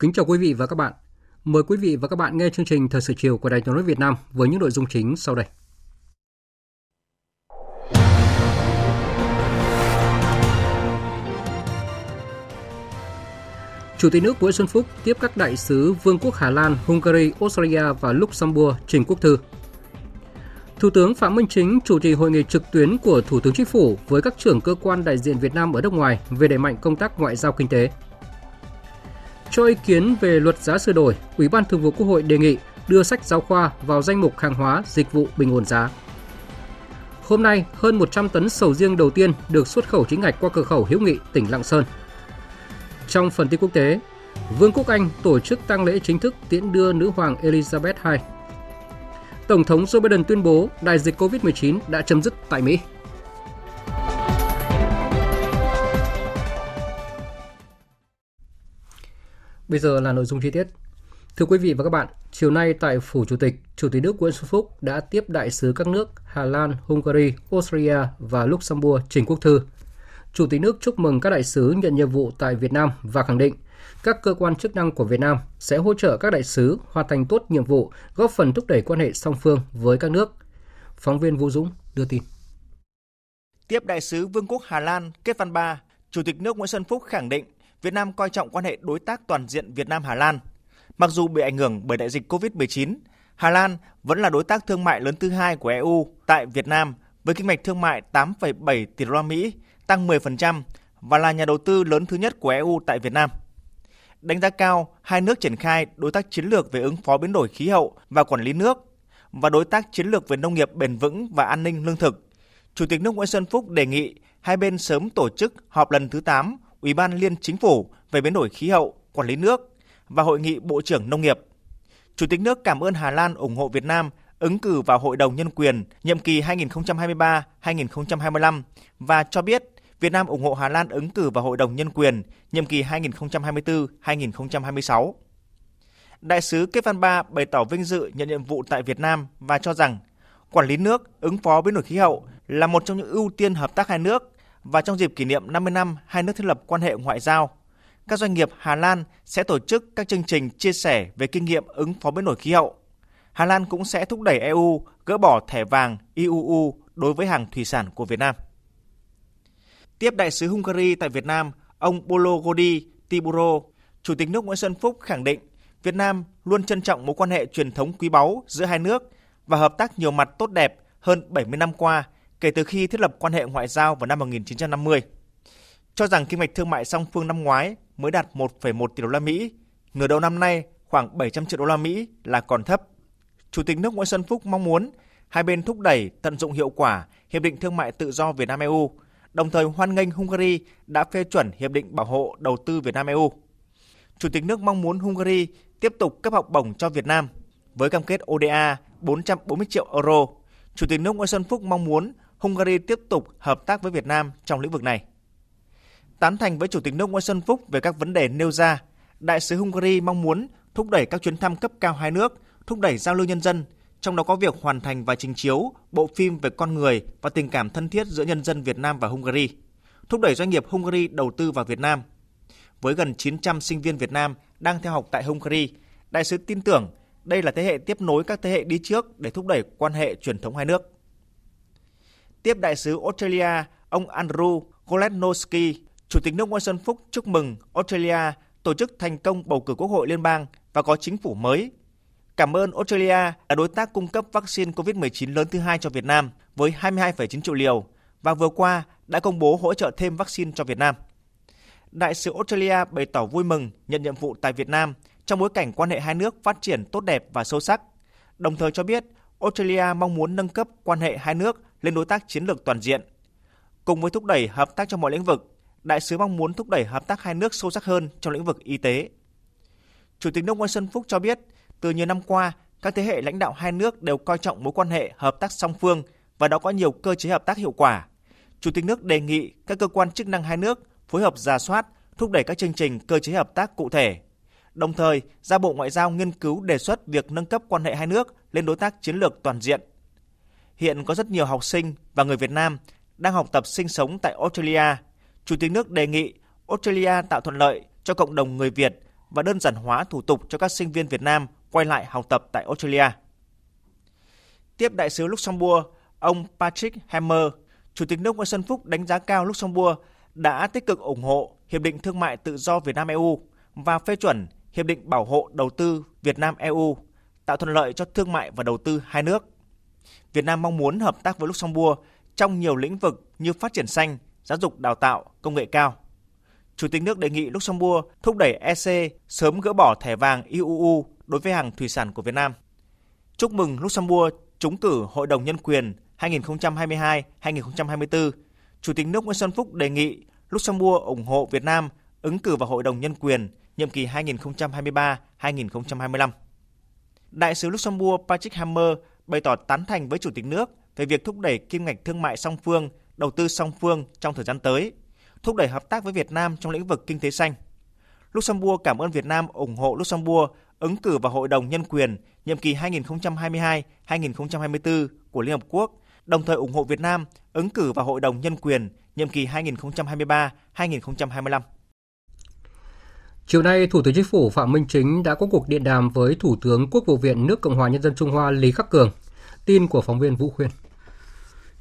Kính chào quý vị và các bạn. Mời quý vị và các bạn nghe chương trình Thời sự chiều của Đài Tiếng nói Việt Nam với những nội dung chính sau đây. Chủ tịch nước Nguyễn Xuân Phúc tiếp các đại sứ Vương quốc Hà Lan, Hungary, Australia và Luxembourg trình quốc thư. Thủ tướng Phạm Minh Chính chủ trì hội nghị trực tuyến của Thủ tướng Chính phủ với các trưởng cơ quan đại diện Việt Nam ở nước ngoài về đẩy mạnh công tác ngoại giao kinh tế. Cho ý kiến về luật giá sửa đổi, Ủy ban Thường vụ Quốc hội đề nghị đưa sách giáo khoa vào danh mục hàng hóa dịch vụ bình ổn giá. Hôm nay, hơn 100 tấn sầu riêng đầu tiên được xuất khẩu chính ngạch qua cửa khẩu Hiếu Nghị, tỉnh Lạng Sơn. Trong phần tin quốc tế, Vương quốc Anh tổ chức tang lễ chính thức tiễn đưa nữ hoàng Elizabeth II. Tổng thống Joe Biden tuyên bố đại dịch COVID-19 đã chấm dứt tại Mỹ. Bây giờ là nội dung chi tiết. Thưa quý vị và các bạn, chiều nay tại Phủ Chủ tịch, Chủ tịch nước Nguyễn Xuân Phúc đã tiếp đại sứ các nước Hà Lan, Hungary, Australia và Luxembourg trình quốc thư. Chủ tịch nước chúc mừng các đại sứ nhận nhiệm vụ tại Việt Nam và khẳng định các cơ quan chức năng của Việt Nam sẽ hỗ trợ các đại sứ hoàn thành tốt nhiệm vụ, góp phần thúc đẩy quan hệ song phương với các nước. Phóng viên Vũ Dũng đưa tin. Tiếp đại sứ Vương quốc Hà Lan Kết Văn Ba, Chủ tịch nước Nguyễn Xuân Phúc khẳng định Việt Nam coi trọng quan hệ đối tác toàn diện Việt Nam Hà Lan. Mặc dù bị ảnh hưởng bởi đại dịch COVID-19, Hà Lan vẫn là đối tác thương mại lớn thứ hai của EU tại Việt Nam với kinh mạch thương mại 8,7 tỷ đô la Mỹ, tăng 10% và là nhà đầu tư lớn thứ nhất của EU tại Việt Nam. Đánh giá cao, hai nước triển khai đối tác chiến lược về ứng phó biến đổi khí hậu và quản lý nước và đối tác chiến lược về nông nghiệp bền vững và an ninh lương thực. Chủ tịch nước Nguyễn Xuân Phúc đề nghị hai bên sớm tổ chức họp lần thứ 8 Ủy ban Liên Chính phủ về biến đổi khí hậu, quản lý nước và Hội nghị Bộ trưởng Nông nghiệp. Chủ tịch nước cảm ơn Hà Lan ủng hộ Việt Nam ứng cử vào Hội đồng Nhân quyền nhiệm kỳ 2023-2025 và cho biết Việt Nam ủng hộ Hà Lan ứng cử vào Hội đồng Nhân quyền nhiệm kỳ 2024-2026. Đại sứ Kết Văn Ba bày tỏ vinh dự nhận nhiệm vụ tại Việt Nam và cho rằng quản lý nước, ứng phó biến đổi khí hậu là một trong những ưu tiên hợp tác hai nước và trong dịp kỷ niệm 50 năm hai nước thiết lập quan hệ ngoại giao, các doanh nghiệp Hà Lan sẽ tổ chức các chương trình chia sẻ về kinh nghiệm ứng phó biến đổi khí hậu. Hà Lan cũng sẽ thúc đẩy EU gỡ bỏ thẻ vàng IUU đối với hàng thủy sản của Việt Nam. Tiếp đại sứ Hungary tại Việt Nam, ông Bologodi Tiburo, Chủ tịch nước Nguyễn Xuân Phúc khẳng định Việt Nam luôn trân trọng mối quan hệ truyền thống quý báu giữa hai nước và hợp tác nhiều mặt tốt đẹp hơn 70 năm qua kể từ khi thiết lập quan hệ ngoại giao vào năm 1950. Cho rằng kim ngạch thương mại song phương năm ngoái mới đạt 1,1 tỷ đô la Mỹ, nửa đầu năm nay khoảng 700 triệu đô la Mỹ là còn thấp. Chủ tịch nước Nguyễn Xuân Phúc mong muốn hai bên thúc đẩy tận dụng hiệu quả hiệp định thương mại tự do Việt Nam EU, đồng thời hoan nghênh Hungary đã phê chuẩn hiệp định bảo hộ đầu tư Việt Nam EU. Chủ tịch nước mong muốn Hungary tiếp tục cấp học bổng cho Việt Nam với cam kết ODA 440 triệu euro. Chủ tịch nước Nguyễn Xuân Phúc mong muốn Hungary tiếp tục hợp tác với Việt Nam trong lĩnh vực này. Tán thành với Chủ tịch nước Nguyễn Xuân Phúc về các vấn đề nêu ra, Đại sứ Hungary mong muốn thúc đẩy các chuyến thăm cấp cao hai nước, thúc đẩy giao lưu nhân dân, trong đó có việc hoàn thành và trình chiếu bộ phim về con người và tình cảm thân thiết giữa nhân dân Việt Nam và Hungary, thúc đẩy doanh nghiệp Hungary đầu tư vào Việt Nam. Với gần 900 sinh viên Việt Nam đang theo học tại Hungary, đại sứ tin tưởng đây là thế hệ tiếp nối các thế hệ đi trước để thúc đẩy quan hệ truyền thống hai nước. Tiếp đại sứ Australia, ông Andrew Kolesnowski, Chủ tịch nước Nguyễn Xuân Phúc chúc mừng Australia tổ chức thành công bầu cử quốc hội liên bang và có chính phủ mới. Cảm ơn Australia là đối tác cung cấp vaccine COVID-19 lớn thứ hai cho Việt Nam với 22,9 triệu liều và vừa qua đã công bố hỗ trợ thêm vaccine cho Việt Nam. Đại sứ Australia bày tỏ vui mừng nhận nhiệm vụ tại Việt Nam trong bối cảnh quan hệ hai nước phát triển tốt đẹp và sâu sắc, đồng thời cho biết Australia mong muốn nâng cấp quan hệ hai nước lên đối tác chiến lược toàn diện. Cùng với thúc đẩy hợp tác trong mọi lĩnh vực, đại sứ mong muốn thúc đẩy hợp tác hai nước sâu sắc hơn trong lĩnh vực y tế. Chủ tịch nước Nguyễn Xuân Phúc cho biết, từ nhiều năm qua, các thế hệ lãnh đạo hai nước đều coi trọng mối quan hệ hợp tác song phương và đã có nhiều cơ chế hợp tác hiệu quả. Chủ tịch nước đề nghị các cơ quan chức năng hai nước phối hợp giả soát, thúc đẩy các chương trình cơ chế hợp tác cụ thể. Đồng thời, ra Bộ Ngoại giao nghiên cứu đề xuất việc nâng cấp quan hệ hai nước lên đối tác chiến lược toàn diện. Hiện có rất nhiều học sinh và người Việt Nam đang học tập sinh sống tại Australia. Chủ tịch nước đề nghị Australia tạo thuận lợi cho cộng đồng người Việt và đơn giản hóa thủ tục cho các sinh viên Việt Nam quay lại học tập tại Australia. Tiếp đại sứ Luxembourg, ông Patrick Hammer, Chủ tịch nước Nguyễn Xuân Phúc đánh giá cao Luxembourg đã tích cực ủng hộ Hiệp định Thương mại Tự do Việt Nam-EU và phê chuẩn Hiệp định Bảo hộ Đầu tư Việt Nam-EU, tạo thuận lợi cho thương mại và đầu tư hai nước. Việt Nam mong muốn hợp tác với Luxembourg trong nhiều lĩnh vực như phát triển xanh, giáo dục đào tạo, công nghệ cao. Chủ tịch nước đề nghị Luxembourg thúc đẩy EC sớm gỡ bỏ thẻ vàng IUU đối với hàng thủy sản của Việt Nam. Chúc mừng Luxembourg trúng cử Hội đồng Nhân quyền 2022-2024. Chủ tịch nước Nguyễn Xuân Phúc đề nghị Luxembourg ủng hộ Việt Nam ứng cử vào Hội đồng Nhân quyền nhiệm kỳ 2023-2025. Đại sứ Luxembourg Patrick Hammer bày tỏ tán thành với Chủ tịch nước về việc thúc đẩy kim ngạch thương mại song phương, đầu tư song phương trong thời gian tới, thúc đẩy hợp tác với Việt Nam trong lĩnh vực kinh tế xanh. Luxembourg cảm ơn Việt Nam ủng hộ Luxembourg ứng cử vào Hội đồng Nhân quyền nhiệm kỳ 2022-2024 của Liên Hợp Quốc, đồng thời ủng hộ Việt Nam ứng cử vào Hội đồng Nhân quyền nhiệm kỳ 2023-2025. Chiều nay, Thủ tướng Chính phủ Phạm Minh Chính đã có cuộc điện đàm với Thủ tướng Quốc vụ viện nước Cộng hòa Nhân dân Trung Hoa Lý Khắc Cường. Tin của phóng viên Vũ Khuyên.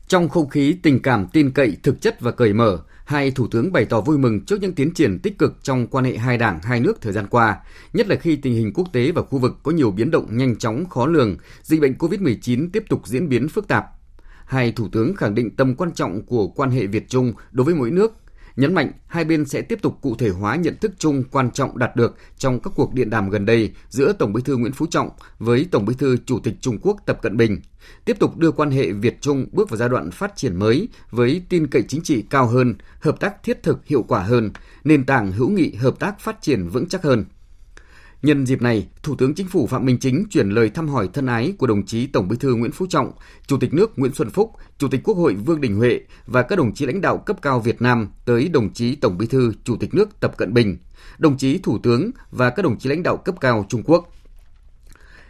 Trong không khí tình cảm tin cậy, thực chất và cởi mở, hai thủ tướng bày tỏ vui mừng trước những tiến triển tích cực trong quan hệ hai đảng, hai nước thời gian qua, nhất là khi tình hình quốc tế và khu vực có nhiều biến động nhanh chóng, khó lường, dịch bệnh COVID-19 tiếp tục diễn biến phức tạp. Hai thủ tướng khẳng định tầm quan trọng của quan hệ Việt Trung đối với mỗi nước, nhấn mạnh hai bên sẽ tiếp tục cụ thể hóa nhận thức chung quan trọng đạt được trong các cuộc điện đàm gần đây giữa Tổng Bí thư Nguyễn Phú Trọng với Tổng Bí thư Chủ tịch Trung Quốc Tập Cận Bình, tiếp tục đưa quan hệ Việt Trung bước vào giai đoạn phát triển mới với tin cậy chính trị cao hơn, hợp tác thiết thực hiệu quả hơn, nền tảng hữu nghị hợp tác phát triển vững chắc hơn. Nhân dịp này, Thủ tướng Chính phủ Phạm Minh Chính chuyển lời thăm hỏi thân ái của đồng chí Tổng Bí thư Nguyễn Phú Trọng, Chủ tịch nước Nguyễn Xuân Phúc, Chủ tịch Quốc hội Vương Đình Huệ và các đồng chí lãnh đạo cấp cao Việt Nam tới đồng chí Tổng Bí thư Chủ tịch nước Tập Cận Bình, đồng chí Thủ tướng và các đồng chí lãnh đạo cấp cao Trung Quốc.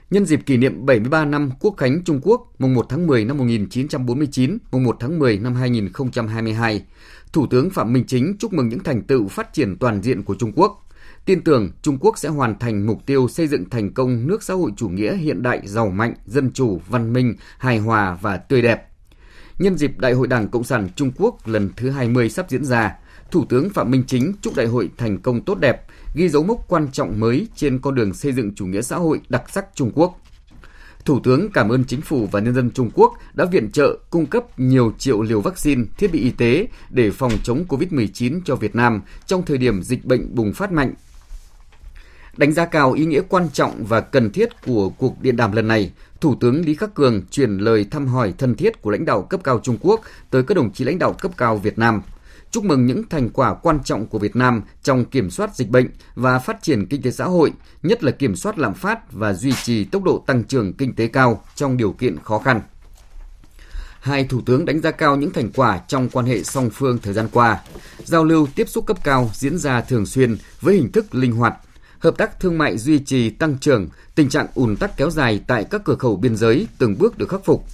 Nhân dịp kỷ niệm 73 năm Quốc khánh Trung Quốc, mùng 1 tháng 10 năm 1949, mùng 1 tháng 10 năm 2022, Thủ tướng Phạm Minh Chính chúc mừng những thành tựu phát triển toàn diện của Trung Quốc – tin tưởng Trung Quốc sẽ hoàn thành mục tiêu xây dựng thành công nước xã hội chủ nghĩa hiện đại, giàu mạnh, dân chủ, văn minh, hài hòa và tươi đẹp. Nhân dịp Đại hội Đảng Cộng sản Trung Quốc lần thứ 20 sắp diễn ra, Thủ tướng Phạm Minh Chính chúc đại hội thành công tốt đẹp, ghi dấu mốc quan trọng mới trên con đường xây dựng chủ nghĩa xã hội đặc sắc Trung Quốc. Thủ tướng cảm ơn chính phủ và nhân dân Trung Quốc đã viện trợ cung cấp nhiều triệu liều vaccine, thiết bị y tế để phòng chống COVID-19 cho Việt Nam trong thời điểm dịch bệnh bùng phát mạnh Đánh giá cao ý nghĩa quan trọng và cần thiết của cuộc điện đàm lần này, Thủ tướng Lý Khắc Cường chuyển lời thăm hỏi thân thiết của lãnh đạo cấp cao Trung Quốc tới các đồng chí lãnh đạo cấp cao Việt Nam. Chúc mừng những thành quả quan trọng của Việt Nam trong kiểm soát dịch bệnh và phát triển kinh tế xã hội, nhất là kiểm soát lạm phát và duy trì tốc độ tăng trưởng kinh tế cao trong điều kiện khó khăn. Hai thủ tướng đánh giá cao những thành quả trong quan hệ song phương thời gian qua. Giao lưu tiếp xúc cấp cao diễn ra thường xuyên với hình thức linh hoạt, hợp tác thương mại duy trì tăng trưởng, tình trạng ùn tắc kéo dài tại các cửa khẩu biên giới từng bước được khắc phục.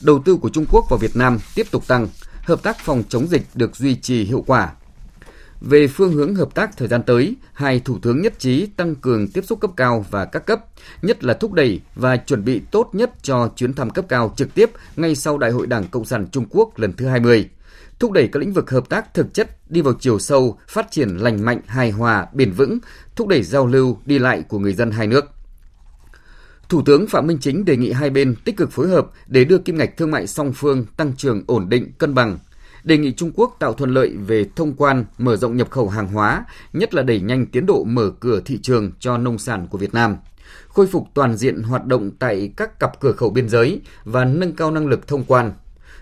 Đầu tư của Trung Quốc vào Việt Nam tiếp tục tăng, hợp tác phòng chống dịch được duy trì hiệu quả. Về phương hướng hợp tác thời gian tới, hai thủ tướng nhất trí tăng cường tiếp xúc cấp cao và các cấp, nhất là thúc đẩy và chuẩn bị tốt nhất cho chuyến thăm cấp cao trực tiếp ngay sau Đại hội Đảng Cộng sản Trung Quốc lần thứ 20 thúc đẩy các lĩnh vực hợp tác thực chất đi vào chiều sâu, phát triển lành mạnh, hài hòa, bền vững, thúc đẩy giao lưu, đi lại của người dân hai nước. Thủ tướng Phạm Minh Chính đề nghị hai bên tích cực phối hợp để đưa kim ngạch thương mại song phương tăng trưởng ổn định, cân bằng. đề nghị Trung Quốc tạo thuận lợi về thông quan, mở rộng nhập khẩu hàng hóa, nhất là đẩy nhanh tiến độ mở cửa thị trường cho nông sản của Việt Nam, khôi phục toàn diện hoạt động tại các cặp cửa khẩu biên giới và nâng cao năng lực thông quan,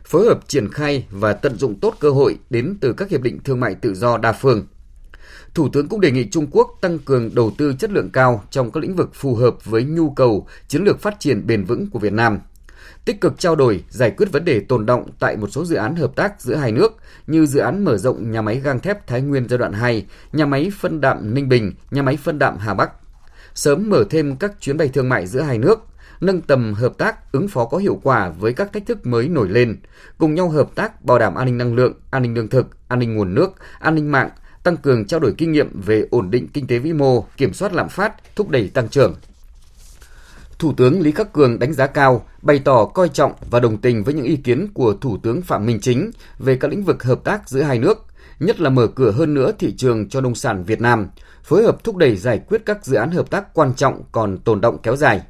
phối hợp triển khai và tận dụng tốt cơ hội đến từ các hiệp định thương mại tự do đa phương. Thủ tướng cũng đề nghị Trung Quốc tăng cường đầu tư chất lượng cao trong các lĩnh vực phù hợp với nhu cầu chiến lược phát triển bền vững của Việt Nam – tích cực trao đổi, giải quyết vấn đề tồn động tại một số dự án hợp tác giữa hai nước như dự án mở rộng nhà máy gang thép Thái Nguyên giai đoạn 2, nhà máy phân đạm Ninh Bình, nhà máy phân đạm Hà Bắc. Sớm mở thêm các chuyến bay thương mại giữa hai nước, nâng tầm hợp tác ứng phó có hiệu quả với các thách thức mới nổi lên, cùng nhau hợp tác bảo đảm an ninh năng lượng, an ninh lương thực, an ninh nguồn nước, an ninh mạng, tăng cường trao đổi kinh nghiệm về ổn định kinh tế vĩ mô, kiểm soát lạm phát, thúc đẩy tăng trưởng. Thủ tướng Lý Khắc Cường đánh giá cao, bày tỏ coi trọng và đồng tình với những ý kiến của Thủ tướng Phạm Minh Chính về các lĩnh vực hợp tác giữa hai nước, nhất là mở cửa hơn nữa thị trường cho nông sản Việt Nam, phối hợp thúc đẩy giải quyết các dự án hợp tác quan trọng còn tồn động kéo dài.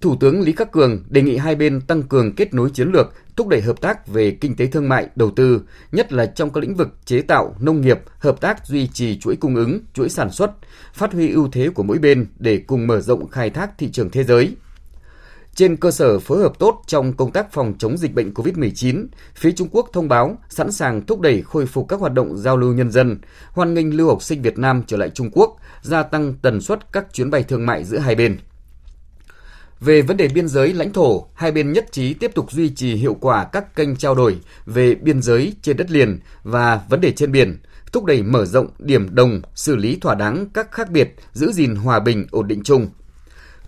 Thủ tướng Lý Khắc Cường đề nghị hai bên tăng cường kết nối chiến lược, thúc đẩy hợp tác về kinh tế thương mại, đầu tư, nhất là trong các lĩnh vực chế tạo, nông nghiệp, hợp tác duy trì chuỗi cung ứng, chuỗi sản xuất, phát huy ưu thế của mỗi bên để cùng mở rộng khai thác thị trường thế giới. Trên cơ sở phối hợp tốt trong công tác phòng chống dịch bệnh COVID-19, phía Trung Quốc thông báo sẵn sàng thúc đẩy khôi phục các hoạt động giao lưu nhân dân, hoan nghênh lưu học sinh Việt Nam trở lại Trung Quốc, gia tăng tần suất các chuyến bay thương mại giữa hai bên. Về vấn đề biên giới lãnh thổ, hai bên nhất trí tiếp tục duy trì hiệu quả các kênh trao đổi về biên giới trên đất liền và vấn đề trên biển, thúc đẩy mở rộng điểm đồng, xử lý thỏa đáng các khác biệt, giữ gìn hòa bình ổn định chung.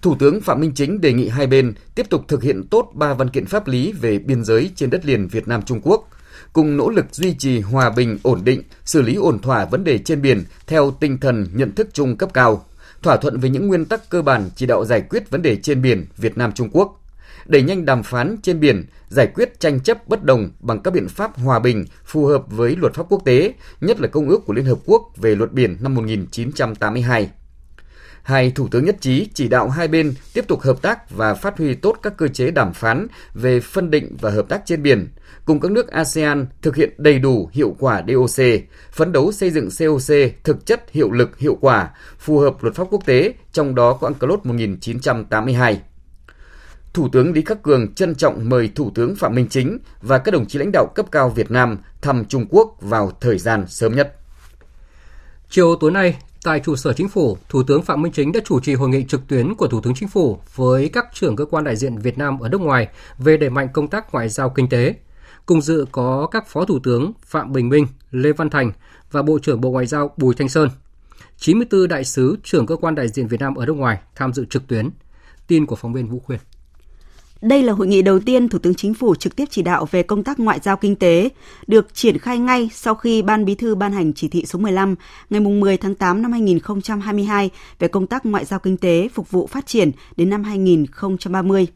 Thủ tướng Phạm Minh Chính đề nghị hai bên tiếp tục thực hiện tốt ba văn kiện pháp lý về biên giới trên đất liền Việt Nam Trung Quốc, cùng nỗ lực duy trì hòa bình, ổn định, xử lý ổn thỏa vấn đề trên biển theo tinh thần nhận thức chung cấp cao thỏa thuận về những nguyên tắc cơ bản chỉ đạo giải quyết vấn đề trên biển Việt Nam Trung Quốc, đẩy nhanh đàm phán trên biển, giải quyết tranh chấp bất đồng bằng các biện pháp hòa bình phù hợp với luật pháp quốc tế, nhất là Công ước của Liên Hợp Quốc về luật biển năm 1982. Hai thủ tướng nhất trí chỉ đạo hai bên tiếp tục hợp tác và phát huy tốt các cơ chế đàm phán về phân định và hợp tác trên biển, cùng các nước ASEAN thực hiện đầy đủ hiệu quả DOC, phấn đấu xây dựng COC thực chất hiệu lực hiệu quả, phù hợp luật pháp quốc tế, trong đó có UNCLOS 1982. Thủ tướng Lý Khắc Cường trân trọng mời Thủ tướng Phạm Minh Chính và các đồng chí lãnh đạo cấp cao Việt Nam thăm Trung Quốc vào thời gian sớm nhất. Chiều tối nay, Tại trụ sở chính phủ, Thủ tướng Phạm Minh Chính đã chủ trì hội nghị trực tuyến của Thủ tướng Chính phủ với các trưởng cơ quan đại diện Việt Nam ở nước ngoài về đẩy mạnh công tác ngoại giao kinh tế. Cùng dự có các Phó Thủ tướng Phạm Bình Minh, Lê Văn Thành và Bộ trưởng Bộ Ngoại giao Bùi Thanh Sơn. 94 đại sứ trưởng cơ quan đại diện Việt Nam ở nước ngoài tham dự trực tuyến. Tin của phóng viên Vũ Khuyên. Đây là hội nghị đầu tiên Thủ tướng Chính phủ trực tiếp chỉ đạo về công tác ngoại giao kinh tế, được triển khai ngay sau khi Ban Bí thư ban hành chỉ thị số 15 ngày 10 tháng 8 năm 2022 về công tác ngoại giao kinh tế phục vụ phát triển đến năm 2030.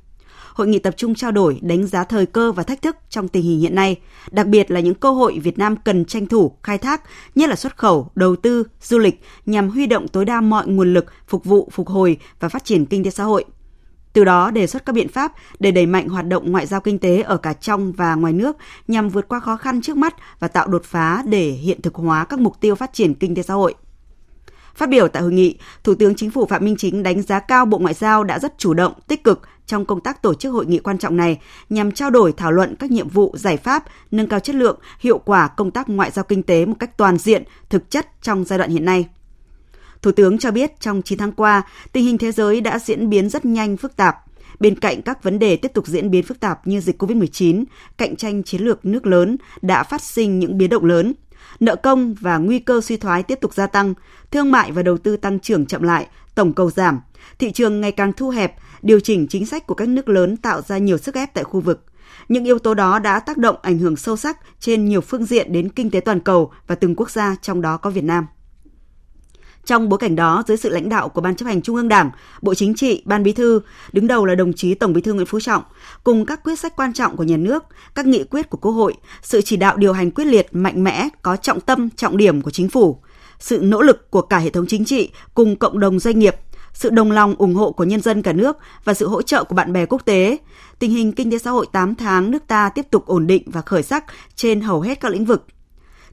Hội nghị tập trung trao đổi, đánh giá thời cơ và thách thức trong tình hình hiện nay, đặc biệt là những cơ hội Việt Nam cần tranh thủ, khai thác, nhất là xuất khẩu, đầu tư, du lịch nhằm huy động tối đa mọi nguồn lực phục vụ, phục hồi và phát triển kinh tế xã hội – từ đó đề xuất các biện pháp để đẩy mạnh hoạt động ngoại giao kinh tế ở cả trong và ngoài nước nhằm vượt qua khó khăn trước mắt và tạo đột phá để hiện thực hóa các mục tiêu phát triển kinh tế xã hội. Phát biểu tại hội nghị, Thủ tướng Chính phủ Phạm Minh Chính đánh giá cao Bộ Ngoại giao đã rất chủ động, tích cực trong công tác tổ chức hội nghị quan trọng này nhằm trao đổi thảo luận các nhiệm vụ, giải pháp, nâng cao chất lượng, hiệu quả công tác ngoại giao kinh tế một cách toàn diện, thực chất trong giai đoạn hiện nay. Thủ tướng cho biết trong 9 tháng qua, tình hình thế giới đã diễn biến rất nhanh phức tạp. Bên cạnh các vấn đề tiếp tục diễn biến phức tạp như dịch COVID-19, cạnh tranh chiến lược nước lớn đã phát sinh những biến động lớn. Nợ công và nguy cơ suy thoái tiếp tục gia tăng, thương mại và đầu tư tăng trưởng chậm lại, tổng cầu giảm, thị trường ngày càng thu hẹp, điều chỉnh chính sách của các nước lớn tạo ra nhiều sức ép tại khu vực. Những yếu tố đó đã tác động ảnh hưởng sâu sắc trên nhiều phương diện đến kinh tế toàn cầu và từng quốc gia trong đó có Việt Nam. Trong bối cảnh đó, dưới sự lãnh đạo của Ban chấp hành Trung ương Đảng, Bộ Chính trị, Ban Bí thư, đứng đầu là đồng chí Tổng Bí thư Nguyễn Phú Trọng, cùng các quyết sách quan trọng của nhà nước, các nghị quyết của Quốc hội, sự chỉ đạo điều hành quyết liệt, mạnh mẽ, có trọng tâm, trọng điểm của chính phủ, sự nỗ lực của cả hệ thống chính trị cùng cộng đồng doanh nghiệp, sự đồng lòng ủng hộ của nhân dân cả nước và sự hỗ trợ của bạn bè quốc tế, tình hình kinh tế xã hội 8 tháng nước ta tiếp tục ổn định và khởi sắc trên hầu hết các lĩnh vực.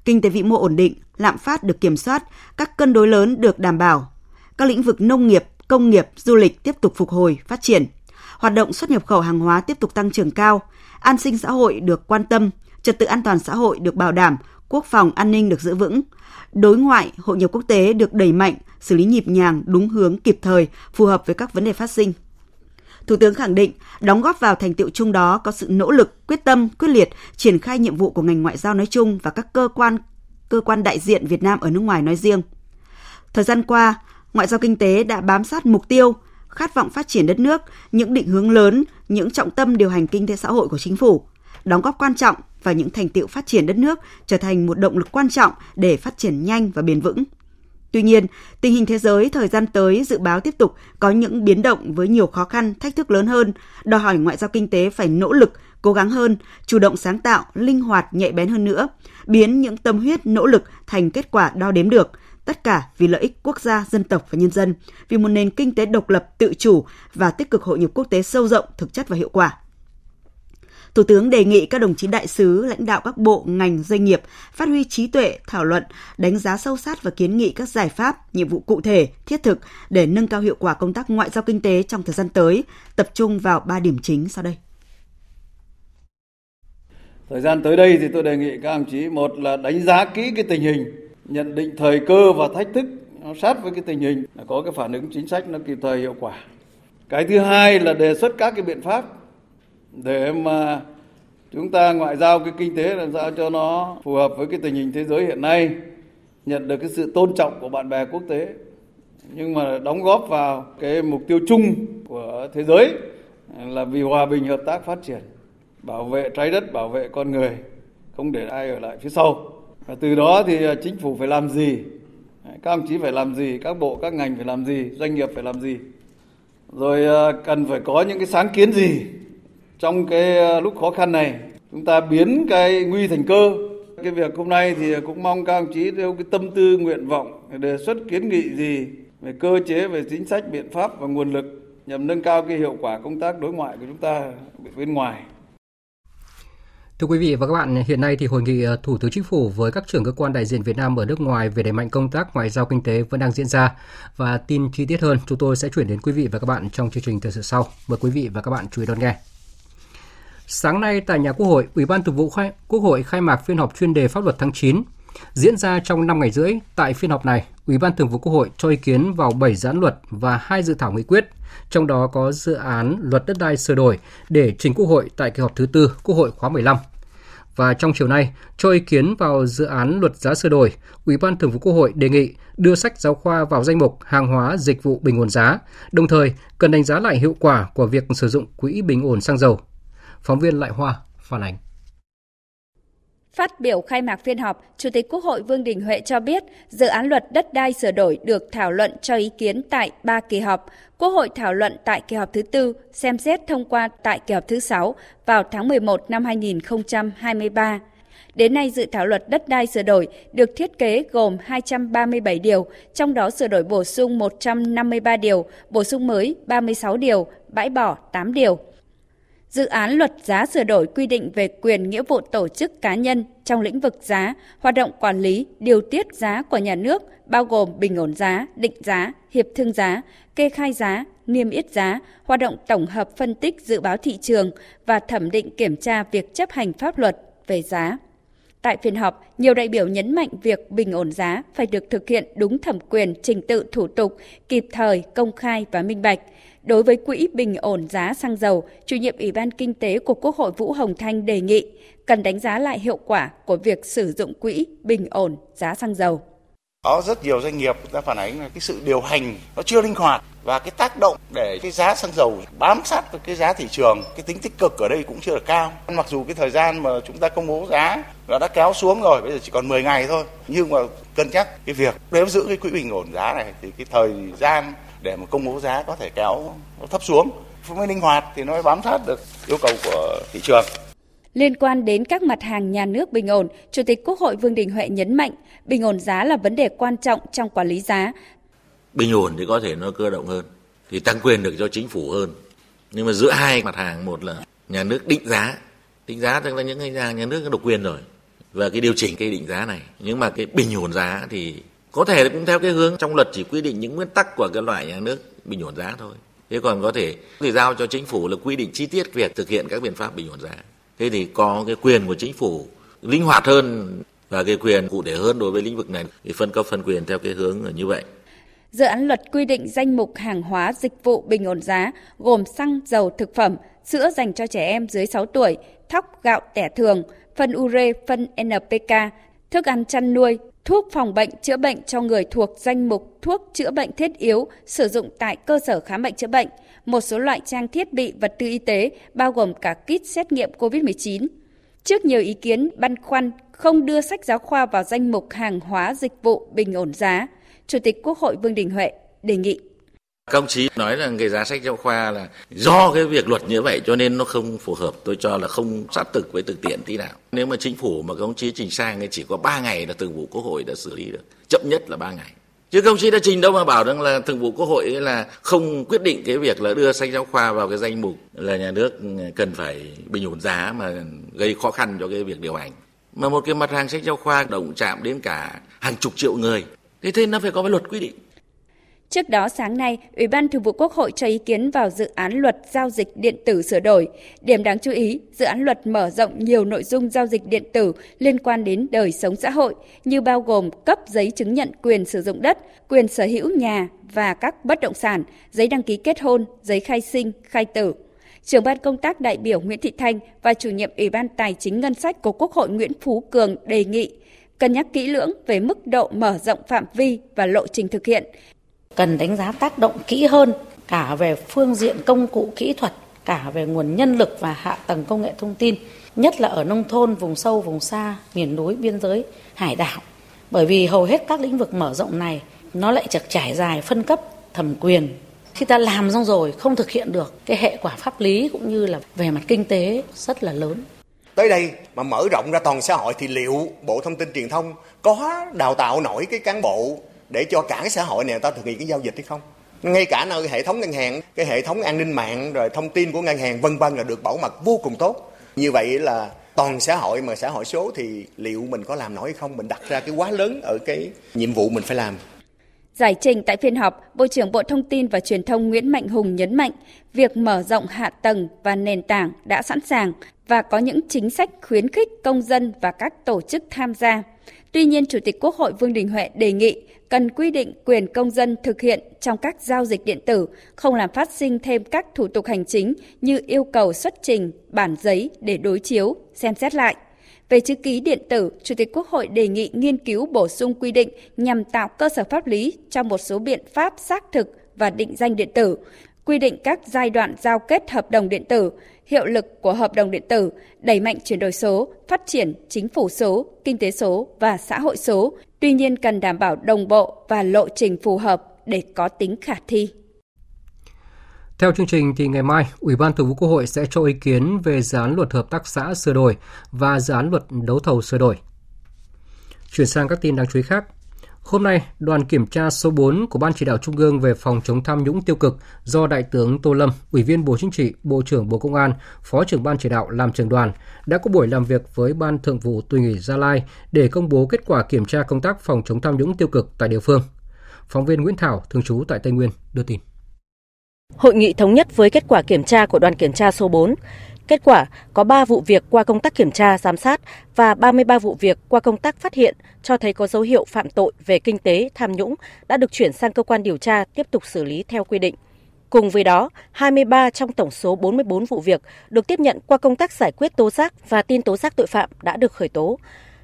Kinh tế vĩ mô ổn định, lạm phát được kiểm soát, các cân đối lớn được đảm bảo. Các lĩnh vực nông nghiệp, công nghiệp, du lịch tiếp tục phục hồi, phát triển. Hoạt động xuất nhập khẩu hàng hóa tiếp tục tăng trưởng cao, an sinh xã hội được quan tâm, trật tự an toàn xã hội được bảo đảm, quốc phòng an ninh được giữ vững. Đối ngoại, hội nhập quốc tế được đẩy mạnh, xử lý nhịp nhàng, đúng hướng, kịp thời, phù hợp với các vấn đề phát sinh. Thủ tướng khẳng định, đóng góp vào thành tiệu chung đó có sự nỗ lực, quyết tâm, quyết liệt triển khai nhiệm vụ của ngành ngoại giao nói chung và các cơ quan cơ quan đại diện Việt Nam ở nước ngoài nói riêng. Thời gian qua, ngoại giao kinh tế đã bám sát mục tiêu, khát vọng phát triển đất nước, những định hướng lớn, những trọng tâm điều hành kinh tế xã hội của chính phủ, đóng góp quan trọng và những thành tiệu phát triển đất nước trở thành một động lực quan trọng để phát triển nhanh và bền vững. Tuy nhiên, tình hình thế giới thời gian tới dự báo tiếp tục có những biến động với nhiều khó khăn, thách thức lớn hơn, đòi hỏi ngoại giao kinh tế phải nỗ lực, cố gắng hơn, chủ động sáng tạo, linh hoạt, nhạy bén hơn nữa, biến những tâm huyết, nỗ lực thành kết quả đo đếm được, tất cả vì lợi ích quốc gia, dân tộc và nhân dân, vì một nền kinh tế độc lập, tự chủ và tích cực hội nhập quốc tế sâu rộng, thực chất và hiệu quả. Thủ tướng đề nghị các đồng chí đại sứ, lãnh đạo các bộ, ngành, doanh nghiệp phát huy trí tuệ, thảo luận, đánh giá sâu sát và kiến nghị các giải pháp, nhiệm vụ cụ thể, thiết thực để nâng cao hiệu quả công tác ngoại giao kinh tế trong thời gian tới, tập trung vào ba điểm chính sau đây. Thời gian tới đây thì tôi đề nghị các đồng chí một là đánh giá kỹ cái tình hình, nhận định thời cơ và thách thức nó sát với cái tình hình, có cái phản ứng chính sách nó kịp thời hiệu quả. Cái thứ hai là đề xuất các cái biện pháp để mà chúng ta ngoại giao cái kinh tế làm sao cho nó phù hợp với cái tình hình thế giới hiện nay, nhận được cái sự tôn trọng của bạn bè quốc tế, nhưng mà đóng góp vào cái mục tiêu chung của thế giới là vì hòa bình, hợp tác, phát triển, bảo vệ trái đất, bảo vệ con người, không để ai ở lại phía sau. Và từ đó thì à, chính phủ phải làm gì? Các ông chí phải làm gì? Các bộ, các ngành phải làm gì? Doanh nghiệp phải làm gì? Rồi à, cần phải có những cái sáng kiến gì? Trong cái ờ, lúc khó khăn này chúng ta biến cái nguy thành cơ cái việc hôm nay thì cũng mong các ông chí theo cái tâm tư nguyện vọng đề xuất kiến nghị gì về cơ chế về chính sách biện pháp và nguồn lực nhằm nâng cao cái hiệu quả công tác đối ngoại của chúng ta bên ngoài Thưa quý vị và các bạn, hiện nay thì hội nghị ờ, Thủ tướng Chính phủ với các trưởng cơ quan đại diện Việt Nam ở nước ngoài về đẩy mạnh công tác ngoại giao kinh tế vẫn đang diễn ra và tin chi tiết hơn chúng tôi sẽ chuyển đến quý vị và các bạn trong chương trình thời sự sau. Mời quý vị và các bạn chú ý đón nghe. Sáng nay tại nhà Quốc hội, Ủy ban Thường vụ khai, Quốc hội khai mạc phiên họp chuyên đề pháp luật tháng 9. Diễn ra trong 5 ngày rưỡi, tại phiên họp này, Ủy ban Thường vụ Quốc hội cho ý kiến vào 7 dự án luật và 2 dự thảo nghị quyết, trong đó có dự án luật đất đai sửa đổi để trình Quốc hội tại kỳ họp thứ tư Quốc hội khóa 15. Và trong chiều nay, cho ý kiến vào dự án luật giá sửa đổi, Ủy ban Thường vụ Quốc hội đề nghị đưa sách giáo khoa vào danh mục hàng hóa dịch vụ bình ổn giá, đồng thời cần đánh giá lại hiệu quả của việc sử dụng quỹ bình ổn xăng dầu Phóng viên Lại Hoa phản ánh. Phát biểu khai mạc phiên họp, Chủ tịch Quốc hội Vương Đình Huệ cho biết, dự án luật đất đai sửa đổi được thảo luận cho ý kiến tại ba kỳ họp. Quốc hội thảo luận tại kỳ họp thứ tư, xem xét thông qua tại kỳ họp thứ sáu vào tháng 11 năm 2023. Đến nay, dự thảo luật đất đai sửa đổi được thiết kế gồm 237 điều, trong đó sửa đổi bổ sung 153 điều, bổ sung mới 36 điều, bãi bỏ 8 điều. Dự án luật giá sửa đổi quy định về quyền nghĩa vụ tổ chức cá nhân trong lĩnh vực giá, hoạt động quản lý, điều tiết giá của nhà nước, bao gồm bình ổn giá, định giá, hiệp thương giá, kê khai giá, niêm yết giá, hoạt động tổng hợp phân tích dự báo thị trường và thẩm định kiểm tra việc chấp hành pháp luật về giá. Tại phiên họp, nhiều đại biểu nhấn mạnh việc bình ổn giá phải được thực hiện đúng thẩm quyền trình tự thủ tục, kịp thời, công khai và minh bạch. Đối với quỹ bình ổn giá xăng dầu, chủ nhiệm Ủy ban Kinh tế của Quốc hội Vũ Hồng Thanh đề nghị cần đánh giá lại hiệu quả của việc sử dụng quỹ bình ổn giá xăng dầu. Có rất nhiều doanh nghiệp đã phản ánh là cái sự điều hành nó chưa linh hoạt và cái tác động để cái giá xăng dầu bám sát với cái giá thị trường, cái tính tích cực ở đây cũng chưa được cao. Mặc dù cái thời gian mà chúng ta công bố giá nó đã kéo xuống rồi, bây giờ chỉ còn 10 ngày thôi. Nhưng mà cân nhắc cái việc nếu giữ cái quỹ bình ổn giá này thì cái thời gian để mà công bố giá có thể kéo nó thấp xuống mới linh hoạt thì nó mới bám sát được yêu cầu của thị trường. Liên quan đến các mặt hàng nhà nước bình ổn, Chủ tịch Quốc hội Vương Đình Huệ nhấn mạnh bình ổn giá là vấn đề quan trọng trong quản lý giá. bình ổn thì có thể nó cơ động hơn thì tăng quyền được cho chính phủ hơn nhưng mà giữa hai mặt hàng một là nhà nước định giá định giá tức là những cái hàng nhà nước có độc quyền rồi và cái điều chỉnh cái định giá này nhưng mà cái bình ổn giá thì có thể cũng theo cái hướng trong luật chỉ quy định những nguyên tắc của cái loại nhà nước bình ổn giá thôi. Thế còn có thể thì giao cho chính phủ là quy định chi tiết việc thực hiện các biện pháp bình ổn giá. Thế thì có cái quyền của chính phủ linh hoạt hơn và cái quyền cụ thể hơn đối với lĩnh vực này thì phân cấp phân quyền theo cái hướng là như vậy. Dự án luật quy định danh mục hàng hóa dịch vụ bình ổn giá gồm xăng, dầu, thực phẩm, sữa dành cho trẻ em dưới 6 tuổi, thóc, gạo, tẻ thường, phân ure, phân NPK, thức ăn chăn nuôi, thuốc phòng bệnh chữa bệnh cho người thuộc danh mục thuốc chữa bệnh thiết yếu sử dụng tại cơ sở khám bệnh chữa bệnh, một số loại trang thiết bị vật tư y tế bao gồm cả kit xét nghiệm COVID-19. Trước nhiều ý kiến băn khoăn không đưa sách giáo khoa vào danh mục hàng hóa dịch vụ bình ổn giá, Chủ tịch Quốc hội Vương Đình Huệ đề nghị các ông chí nói rằng cái giá sách giáo khoa là do cái việc luật như vậy cho nên nó không phù hợp. Tôi cho là không sát thực với thực tiễn tí nào. Nếu mà chính phủ mà các ông chí trình sang thì chỉ có 3 ngày là thường vụ quốc hội đã xử lý được. Chậm nhất là 3 ngày. Chứ công chí đã trình đâu mà bảo rằng là thường vụ quốc hội là không quyết định cái việc là đưa sách giáo khoa vào cái danh mục là nhà nước cần phải bình ổn giá mà gây khó khăn cho cái việc điều hành. Mà một cái mặt hàng sách giáo khoa động chạm đến cả hàng chục triệu người. Thế thế nó phải có cái luật quy định. Trước đó sáng nay, Ủy ban Thường vụ Quốc hội cho ý kiến vào dự án luật giao dịch điện tử sửa đổi. Điểm đáng chú ý, dự án luật mở rộng nhiều nội dung giao dịch điện tử liên quan đến đời sống xã hội như bao gồm cấp giấy chứng nhận quyền sử dụng đất, quyền sở hữu nhà và các bất động sản, giấy đăng ký kết hôn, giấy khai sinh, khai tử. Trưởng ban công tác đại biểu Nguyễn Thị Thanh và chủ nhiệm Ủy ban Tài chính Ngân sách của Quốc hội Nguyễn Phú Cường đề nghị cân nhắc kỹ lưỡng về mức độ mở rộng phạm vi và lộ trình thực hiện, cần đánh giá tác động kỹ hơn cả về phương diện công cụ kỹ thuật, cả về nguồn nhân lực và hạ tầng công nghệ thông tin, nhất là ở nông thôn, vùng sâu, vùng xa, miền núi, biên giới, hải đảo. Bởi vì hầu hết các lĩnh vực mở rộng này nó lại chật trải dài phân cấp thẩm quyền. Khi ta làm xong rồi không thực hiện được cái hệ quả pháp lý cũng như là về mặt kinh tế rất là lớn. Tới đây mà mở rộng ra toàn xã hội thì liệu Bộ Thông tin Truyền thông có đào tạo nổi cái cán bộ để cho cả cái xã hội này người ta thực hiện cái giao dịch hay không? Ngay cả nơi hệ thống ngân hàng cái hệ thống an ninh mạng rồi thông tin của ngân hàng vân vân là được bảo mật vô cùng tốt. Như vậy là toàn xã hội mà xã hội số thì liệu mình có làm nổi hay không? Mình đặt ra cái quá lớn ở cái nhiệm vụ mình phải làm. Giải trình tại phiên họp, Bộ trưởng Bộ Thông tin và Truyền thông Nguyễn Mạnh Hùng nhấn mạnh việc mở rộng hạ tầng và nền tảng đã sẵn sàng và có những chính sách khuyến khích công dân và các tổ chức tham gia. Tuy nhiên, Chủ tịch Quốc hội Vương Đình Huệ đề nghị cần quy định quyền công dân thực hiện trong các giao dịch điện tử, không làm phát sinh thêm các thủ tục hành chính như yêu cầu xuất trình bản giấy để đối chiếu, xem xét lại. Về chữ ký điện tử, Chủ tịch Quốc hội đề nghị nghiên cứu bổ sung quy định nhằm tạo cơ sở pháp lý cho một số biện pháp xác thực và định danh điện tử, quy định các giai đoạn giao kết hợp đồng điện tử, hiệu lực của hợp đồng điện tử, đẩy mạnh chuyển đổi số, phát triển chính phủ số, kinh tế số và xã hội số, tuy nhiên cần đảm bảo đồng bộ và lộ trình phù hợp để có tính khả thi. Theo chương trình thì ngày mai, Ủy ban Thường vụ Quốc hội sẽ cho ý kiến về dự án luật hợp tác xã sửa đổi và dự án luật đấu thầu sửa đổi. Chuyển sang các tin đáng chú ý khác. Hôm nay, đoàn kiểm tra số 4 của Ban chỉ đạo Trung ương về phòng chống tham nhũng tiêu cực do Đại tướng Tô Lâm, Ủy viên Bộ Chính trị, Bộ trưởng Bộ Công an, Phó trưởng Ban chỉ đạo làm trưởng đoàn, đã có buổi làm việc với Ban Thượng vụ Tùy nghỉ Gia Lai để công bố kết quả kiểm tra công tác phòng chống tham nhũng tiêu cực tại địa phương. Phóng viên Nguyễn Thảo, thường trú tại Tây Nguyên, đưa tin. Hội nghị thống nhất với kết quả kiểm tra của đoàn kiểm tra số 4. Kết quả có 3 vụ việc qua công tác kiểm tra, giám sát và 33 vụ việc qua công tác phát hiện cho thấy có dấu hiệu phạm tội về kinh tế, tham nhũng đã được chuyển sang cơ quan điều tra tiếp tục xử lý theo quy định. Cùng với đó, 23 trong tổng số 44 vụ việc được tiếp nhận qua công tác giải quyết tố giác và tin tố giác tội phạm đã được khởi tố.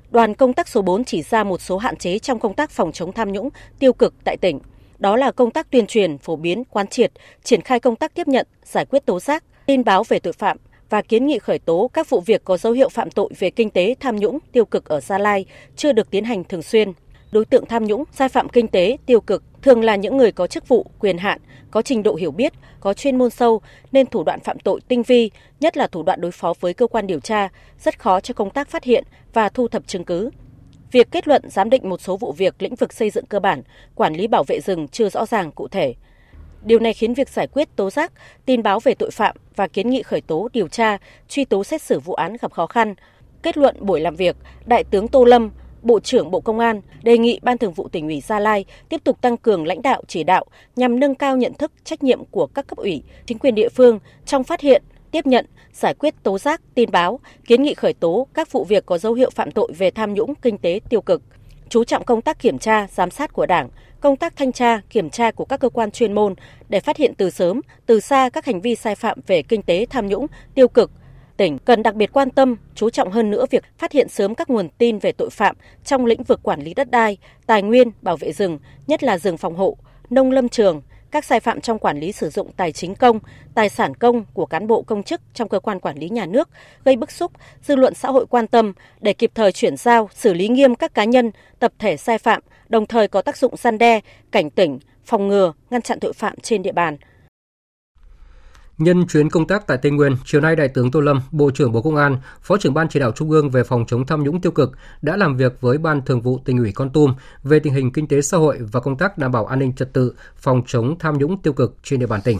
Đoàn công tác số 4 chỉ ra một số hạn chế trong công tác phòng chống tham nhũng tiêu cực tại tỉnh. Đó là công tác tuyên truyền, phổ biến, quán triệt, triển khai công tác tiếp nhận, giải quyết tố giác, tin báo về tội phạm, và kiến nghị khởi tố các vụ việc có dấu hiệu phạm tội về kinh tế tham nhũng tiêu cực ở Gia Lai chưa được tiến hành thường xuyên. Đối tượng tham nhũng, sai phạm kinh tế tiêu cực thường là những người có chức vụ, quyền hạn, có trình độ hiểu biết, có chuyên môn sâu nên thủ đoạn phạm tội tinh vi, nhất là thủ đoạn đối phó với cơ quan điều tra, rất khó cho công tác phát hiện và thu thập chứng cứ. Việc kết luận giám định một số vụ việc lĩnh vực xây dựng cơ bản, quản lý bảo vệ rừng chưa rõ ràng cụ thể. Điều này khiến việc giải quyết tố giác, tin báo về tội phạm và kiến nghị khởi tố, điều tra, truy tố xét xử vụ án gặp khó khăn. Kết luận buổi làm việc, Đại tướng Tô Lâm, Bộ trưởng Bộ Công an đề nghị Ban Thường vụ tỉnh ủy Gia Lai tiếp tục tăng cường lãnh đạo chỉ đạo nhằm nâng cao nhận thức trách nhiệm của các cấp ủy, chính quyền địa phương trong phát hiện, tiếp nhận, giải quyết tố giác, tin báo, kiến nghị khởi tố các vụ việc có dấu hiệu phạm tội về tham nhũng kinh tế tiêu cực, chú trọng công tác kiểm tra, giám sát của Đảng, công tác thanh tra, kiểm tra của các cơ quan chuyên môn để phát hiện từ sớm, từ xa các hành vi sai phạm về kinh tế tham nhũng, tiêu cực. Tỉnh cần đặc biệt quan tâm, chú trọng hơn nữa việc phát hiện sớm các nguồn tin về tội phạm trong lĩnh vực quản lý đất đai, tài nguyên, bảo vệ rừng, nhất là rừng phòng hộ, nông lâm trường, các sai phạm trong quản lý sử dụng tài chính công, tài sản công của cán bộ công chức trong cơ quan quản lý nhà nước gây bức xúc, dư luận xã hội quan tâm để kịp thời chuyển giao, xử lý nghiêm các cá nhân, tập thể sai phạm, đồng thời có tác dụng gian đe, cảnh tỉnh, phòng ngừa, ngăn chặn tội phạm trên địa bàn. Nhân chuyến công tác tại Tây Nguyên, chiều nay Đại tướng Tô Lâm, Bộ trưởng Bộ Công an, Phó trưởng Ban chỉ đạo Trung ương về phòng chống tham nhũng tiêu cực đã làm việc với Ban Thường vụ Tỉnh ủy Con Tum về tình hình kinh tế xã hội và công tác đảm bảo an ninh trật tự, phòng chống tham nhũng tiêu cực trên địa bàn tỉnh.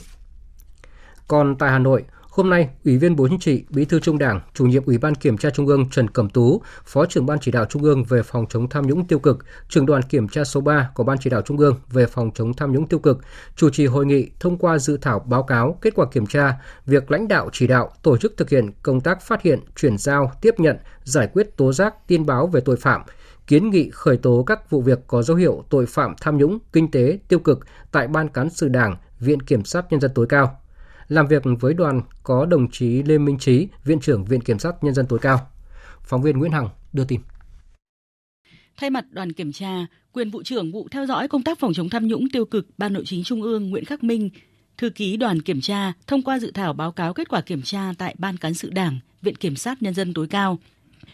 Còn tại Hà Nội, Hôm nay, Ủy viên Bộ Chính trị, Bí thư Trung Đảng, Chủ nhiệm Ủy ban Kiểm tra Trung ương Trần Cẩm Tú, Phó trưởng Ban chỉ đạo Trung ương về phòng chống tham nhũng tiêu cực, trưởng đoàn kiểm tra số 3 của Ban chỉ đạo Trung ương về phòng chống tham nhũng tiêu cực, chủ trì hội nghị thông qua dự thảo báo cáo kết quả kiểm tra việc lãnh đạo chỉ đạo tổ chức thực hiện công tác phát hiện, chuyển giao, tiếp nhận, giải quyết tố giác, tin báo về tội phạm, kiến nghị khởi tố các vụ việc có dấu hiệu tội phạm tham nhũng, kinh tế, tiêu cực tại Ban Cán sự Đảng, Viện Kiểm sát Nhân dân tối cao. Làm việc với đoàn có đồng chí Lê Minh Trí, Viện trưởng Viện Kiểm sát Nhân dân tối cao. Phóng viên Nguyễn Hằng đưa tin. Thay mặt đoàn kiểm tra, quyền vụ trưởng vụ theo dõi công tác phòng chống tham nhũng tiêu cực Ban Nội chính Trung ương Nguyễn Khắc Minh, thư ký đoàn kiểm tra thông qua dự thảo báo cáo kết quả kiểm tra tại Ban cán sự Đảng, Viện Kiểm sát Nhân dân tối cao –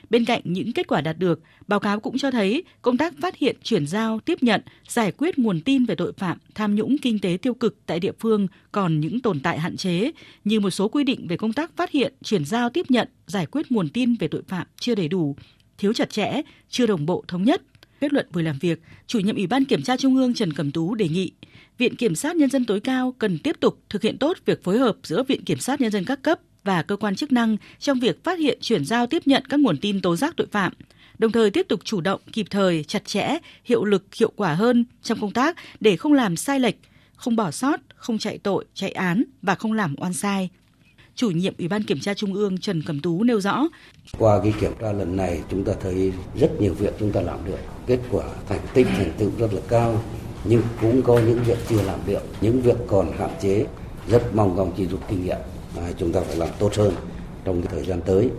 Bên cạnh những kết quả đạt được, báo cáo cũng cho thấy công tác phát hiện, chuyển giao, tiếp nhận, giải quyết nguồn tin về tội phạm, tham nhũng kinh tế tiêu cực tại địa phương còn những tồn tại hạn chế, như một số quy định về công tác phát hiện, chuyển giao, tiếp nhận, giải quyết nguồn tin về tội phạm chưa đầy đủ, thiếu chặt chẽ, chưa đồng bộ thống nhất. Kết luận buổi làm việc, chủ nhiệm Ủy ban Kiểm tra Trung ương Trần Cẩm Tú đề nghị Viện Kiểm sát Nhân dân tối cao cần tiếp tục thực hiện tốt việc phối hợp giữa Viện Kiểm sát Nhân dân các cấp và cơ quan chức năng trong việc phát hiện, chuyển giao, tiếp nhận các nguồn tin tố giác tội phạm, đồng thời tiếp tục chủ động, kịp thời, chặt chẽ, hiệu lực, hiệu quả hơn trong công tác để không làm sai lệch, không bỏ sót, không chạy tội, chạy án và không làm oan sai. Chủ nhiệm Ủy ban Kiểm tra Trung ương Trần Cẩm Tú nêu rõ. Qua cái kiểm tra lần này chúng ta thấy rất nhiều việc chúng ta làm được. Kết quả thành tích thành tựu rất là cao nhưng cũng có những việc chưa làm được, những việc còn hạn chế. Rất mong đồng chí rút kinh nghiệm mà chúng ta phải làm tốt hơn trong cái thời gian tới.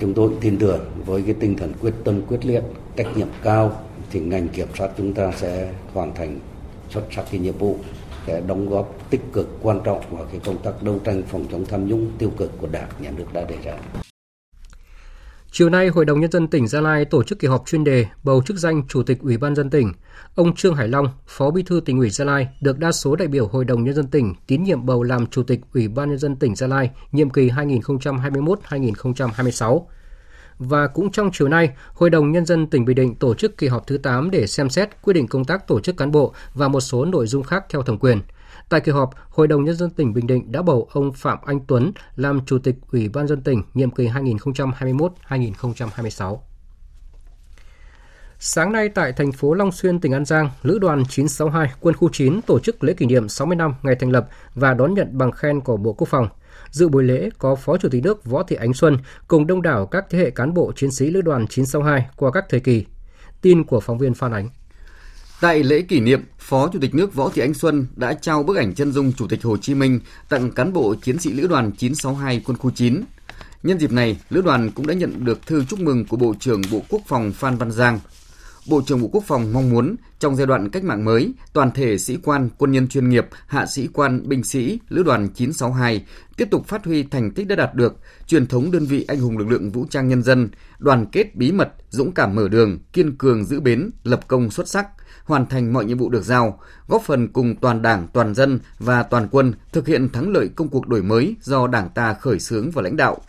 Chúng tôi tin tưởng với cái tinh thần quyết tâm quyết liệt, trách nhiệm cao thì ngành kiểm soát chúng ta sẽ hoàn thành xuất sắc cái nhiệm vụ sẽ đóng góp tích cực quan trọng vào cái công tác đấu tranh phòng chống tham nhũng tiêu cực của Đảng, Nhà nước đã đề ra. Chiều nay, Hội đồng Nhân dân tỉnh Gia Lai tổ chức kỳ họp chuyên đề bầu chức danh Chủ tịch Ủy ban dân tỉnh. Ông Trương Hải Long, Phó Bí thư tỉnh ủy Gia Lai, được đa số đại biểu Hội đồng Nhân dân tỉnh tín nhiệm bầu làm Chủ tịch Ủy ban Nhân dân tỉnh Gia Lai nhiệm kỳ 2021-2026. Và cũng trong chiều nay, Hội đồng Nhân dân tỉnh Bình Định tổ chức kỳ họp thứ 8 để xem xét quyết định công tác tổ chức cán bộ và một số nội dung khác theo thẩm quyền. Tại kỳ họp, Hội đồng Nhân dân tỉnh Bình Định đã bầu ông Phạm Anh Tuấn làm Chủ tịch Ủy ban dân tỉnh nhiệm kỳ 2021-2026. Sáng nay tại thành phố Long Xuyên, tỉnh An Giang, Lữ đoàn 962 Quân khu 9 tổ chức lễ kỷ niệm 60 năm ngày thành lập và đón nhận bằng khen của Bộ Quốc phòng. Dự buổi lễ có Phó Chủ tịch nước Võ Thị Ánh Xuân cùng đông đảo các thế hệ cán bộ chiến sĩ Lữ đoàn 962 qua các thời kỳ. Tin của phóng viên Phan Ánh. Tại lễ kỷ niệm, Phó Chủ tịch nước Võ Thị Ánh Xuân đã trao bức ảnh chân dung Chủ tịch Hồ Chí Minh tặng cán bộ chiến sĩ Lữ đoàn 962 Quân khu 9. Nhân dịp này, Lữ đoàn cũng đã nhận được thư chúc mừng của Bộ trưởng Bộ Quốc phòng Phan Văn Giang. Bộ trưởng Bộ Quốc phòng mong muốn trong giai đoạn cách mạng mới, toàn thể sĩ quan, quân nhân chuyên nghiệp, hạ sĩ quan, binh sĩ, Lữ đoàn 962 tiếp tục phát huy thành tích đã đạt được, truyền thống đơn vị anh hùng lực lượng vũ trang nhân dân, đoàn kết bí mật, dũng cảm mở đường, kiên cường giữ bến, lập công xuất sắc, hoàn thành mọi nhiệm vụ được giao, góp phần cùng toàn Đảng, toàn dân và toàn quân thực hiện thắng lợi công cuộc đổi mới do Đảng ta khởi xướng và lãnh đạo.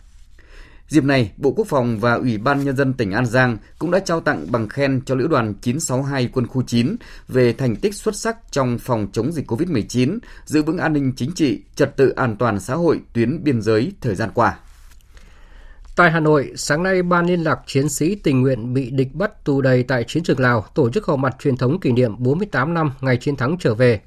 Dịp này, Bộ Quốc phòng và Ủy ban Nhân dân tỉnh An Giang cũng đã trao tặng bằng khen cho Lữ đoàn 962 quân khu 9 về thành tích xuất sắc trong phòng chống dịch COVID-19, giữ vững an ninh chính trị, trật tự an toàn xã hội tuyến biên giới thời gian qua. Tại Hà Nội, sáng nay Ban liên lạc chiến sĩ tình nguyện bị địch bắt tù đầy tại chiến trường Lào tổ chức họp mặt truyền thống kỷ niệm 48 năm ngày chiến thắng trở về.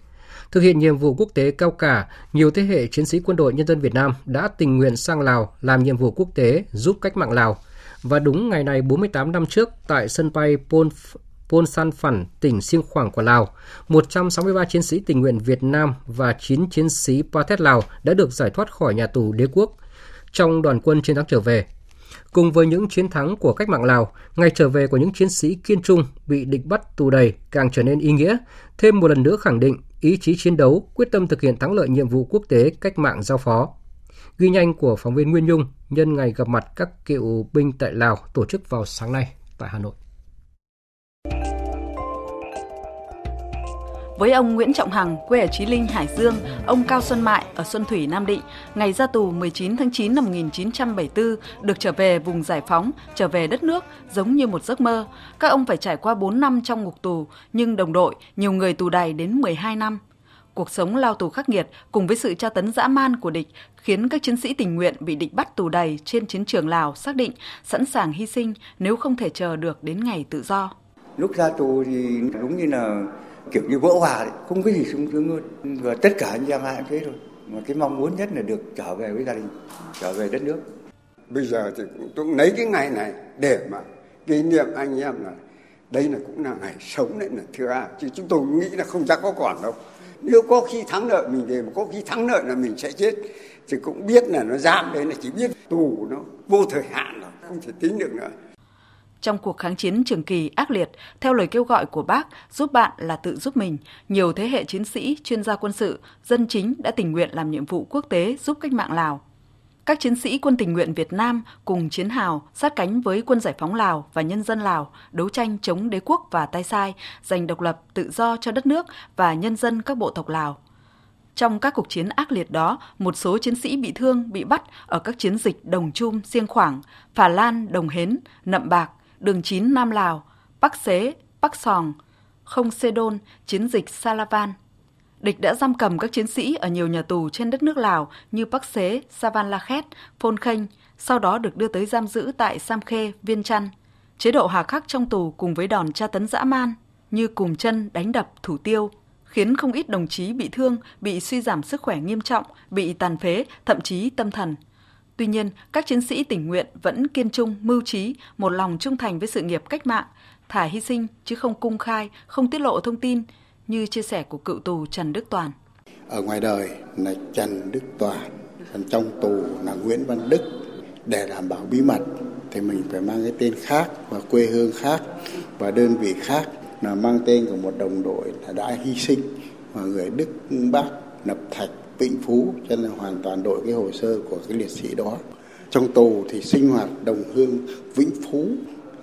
Thực hiện nhiệm vụ quốc tế cao cả, nhiều thế hệ chiến sĩ quân đội nhân dân Việt Nam đã tình nguyện sang Lào làm nhiệm vụ quốc tế giúp cách mạng Lào. Và đúng ngày này 48 năm trước, tại sân bay Pol Pol San Phản, tỉnh Siêng Khoảng của Lào, 163 chiến sĩ tình nguyện Việt Nam và 9 chiến sĩ Pathet Lào đã được giải thoát khỏi nhà tù đế quốc trong đoàn quân chiến thắng trở về. Cùng với những chiến thắng của cách mạng Lào, ngày trở về của những chiến sĩ kiên trung bị địch bắt tù đầy càng trở nên ý nghĩa, thêm một lần nữa khẳng định ý chí chiến đấu, quyết tâm thực hiện thắng lợi nhiệm vụ quốc tế cách mạng giao phó. Ghi nhanh của phóng viên Nguyên Nhung nhân ngày gặp mặt các cựu binh tại Lào tổ chức vào sáng nay tại Hà Nội. Với ông Nguyễn Trọng Hằng, quê ở Chí Linh, Hải Dương, ông Cao Xuân Mại ở Xuân Thủy, Nam Định, ngày ra tù 19 tháng 9 năm 1974 được trở về vùng giải phóng, trở về đất nước giống như một giấc mơ. Các ông phải trải qua 4 năm trong ngục tù, nhưng đồng đội, nhiều người tù đầy đến 12 năm. Cuộc sống lao tù khắc nghiệt cùng với sự tra tấn dã man của địch khiến các chiến sĩ tình nguyện bị địch bắt tù đầy trên chiến trường Lào xác định sẵn sàng hy sinh nếu không thể chờ được đến ngày tự do. Lúc ra tù thì đúng như là kiểu như vỡ hòa đấy, không có gì sung sướng hơn và tất cả anh em ai cũng thế thôi. Mà cái mong muốn nhất là được trở về với gia đình trở về đất nước. Bây giờ thì tôi cũng lấy cái ngày này để mà kỷ niệm anh em là đây là cũng là ngày sống đấy là thưa à chứ chúng tôi nghĩ là không chắc có còn đâu. Nếu có khi thắng lợi mình về mà có khi thắng lợi là mình sẽ chết. Thì cũng biết là nó giam đấy là chỉ biết tù nó vô thời hạn rồi không thể tính được nữa trong cuộc kháng chiến trường kỳ ác liệt, theo lời kêu gọi của bác, giúp bạn là tự giúp mình, nhiều thế hệ chiến sĩ, chuyên gia quân sự, dân chính đã tình nguyện làm nhiệm vụ quốc tế giúp cách mạng Lào. Các chiến sĩ quân tình nguyện Việt Nam cùng chiến hào sát cánh với quân giải phóng Lào và nhân dân Lào đấu tranh chống đế quốc và tay sai, giành độc lập tự do cho đất nước và nhân dân các bộ tộc Lào. Trong các cuộc chiến ác liệt đó, một số chiến sĩ bị thương, bị bắt ở các chiến dịch Đồng Chum, Siêng Khoảng, Phà Lan, Đồng Hến, Nậm Bạc, đường 9 Nam Lào, Bắc Xế, Bắc Sòng, Không Xê Đôn, chiến dịch Salavan. Địch đã giam cầm các chiến sĩ ở nhiều nhà tù trên đất nước Lào như Bắc Xế, Savan La Khét, Phôn Khanh, sau đó được đưa tới giam giữ tại Sam Khê, Viên Chăn. Chế độ hà khắc trong tù cùng với đòn tra tấn dã man như cùm chân đánh đập thủ tiêu khiến không ít đồng chí bị thương, bị suy giảm sức khỏe nghiêm trọng, bị tàn phế, thậm chí tâm thần. Tuy nhiên, các chiến sĩ tình nguyện vẫn kiên trung, mưu trí, một lòng trung thành với sự nghiệp cách mạng, thả hy sinh chứ không cung khai, không tiết lộ thông tin, như chia sẻ của cựu tù Trần Đức Toàn. Ở ngoài đời là Trần Đức Toàn, còn trong tù là Nguyễn Văn Đức. Để đảm bảo bí mật thì mình phải mang cái tên khác và quê hương khác và đơn vị khác là mang tên của một đồng đội là đã hy sinh và người Đức Bác Nập Thạch Vĩnh Phú cho nên hoàn toàn đổi cái hồ sơ của cái liệt sĩ đó trong tù thì sinh hoạt đồng hương Vĩnh Phú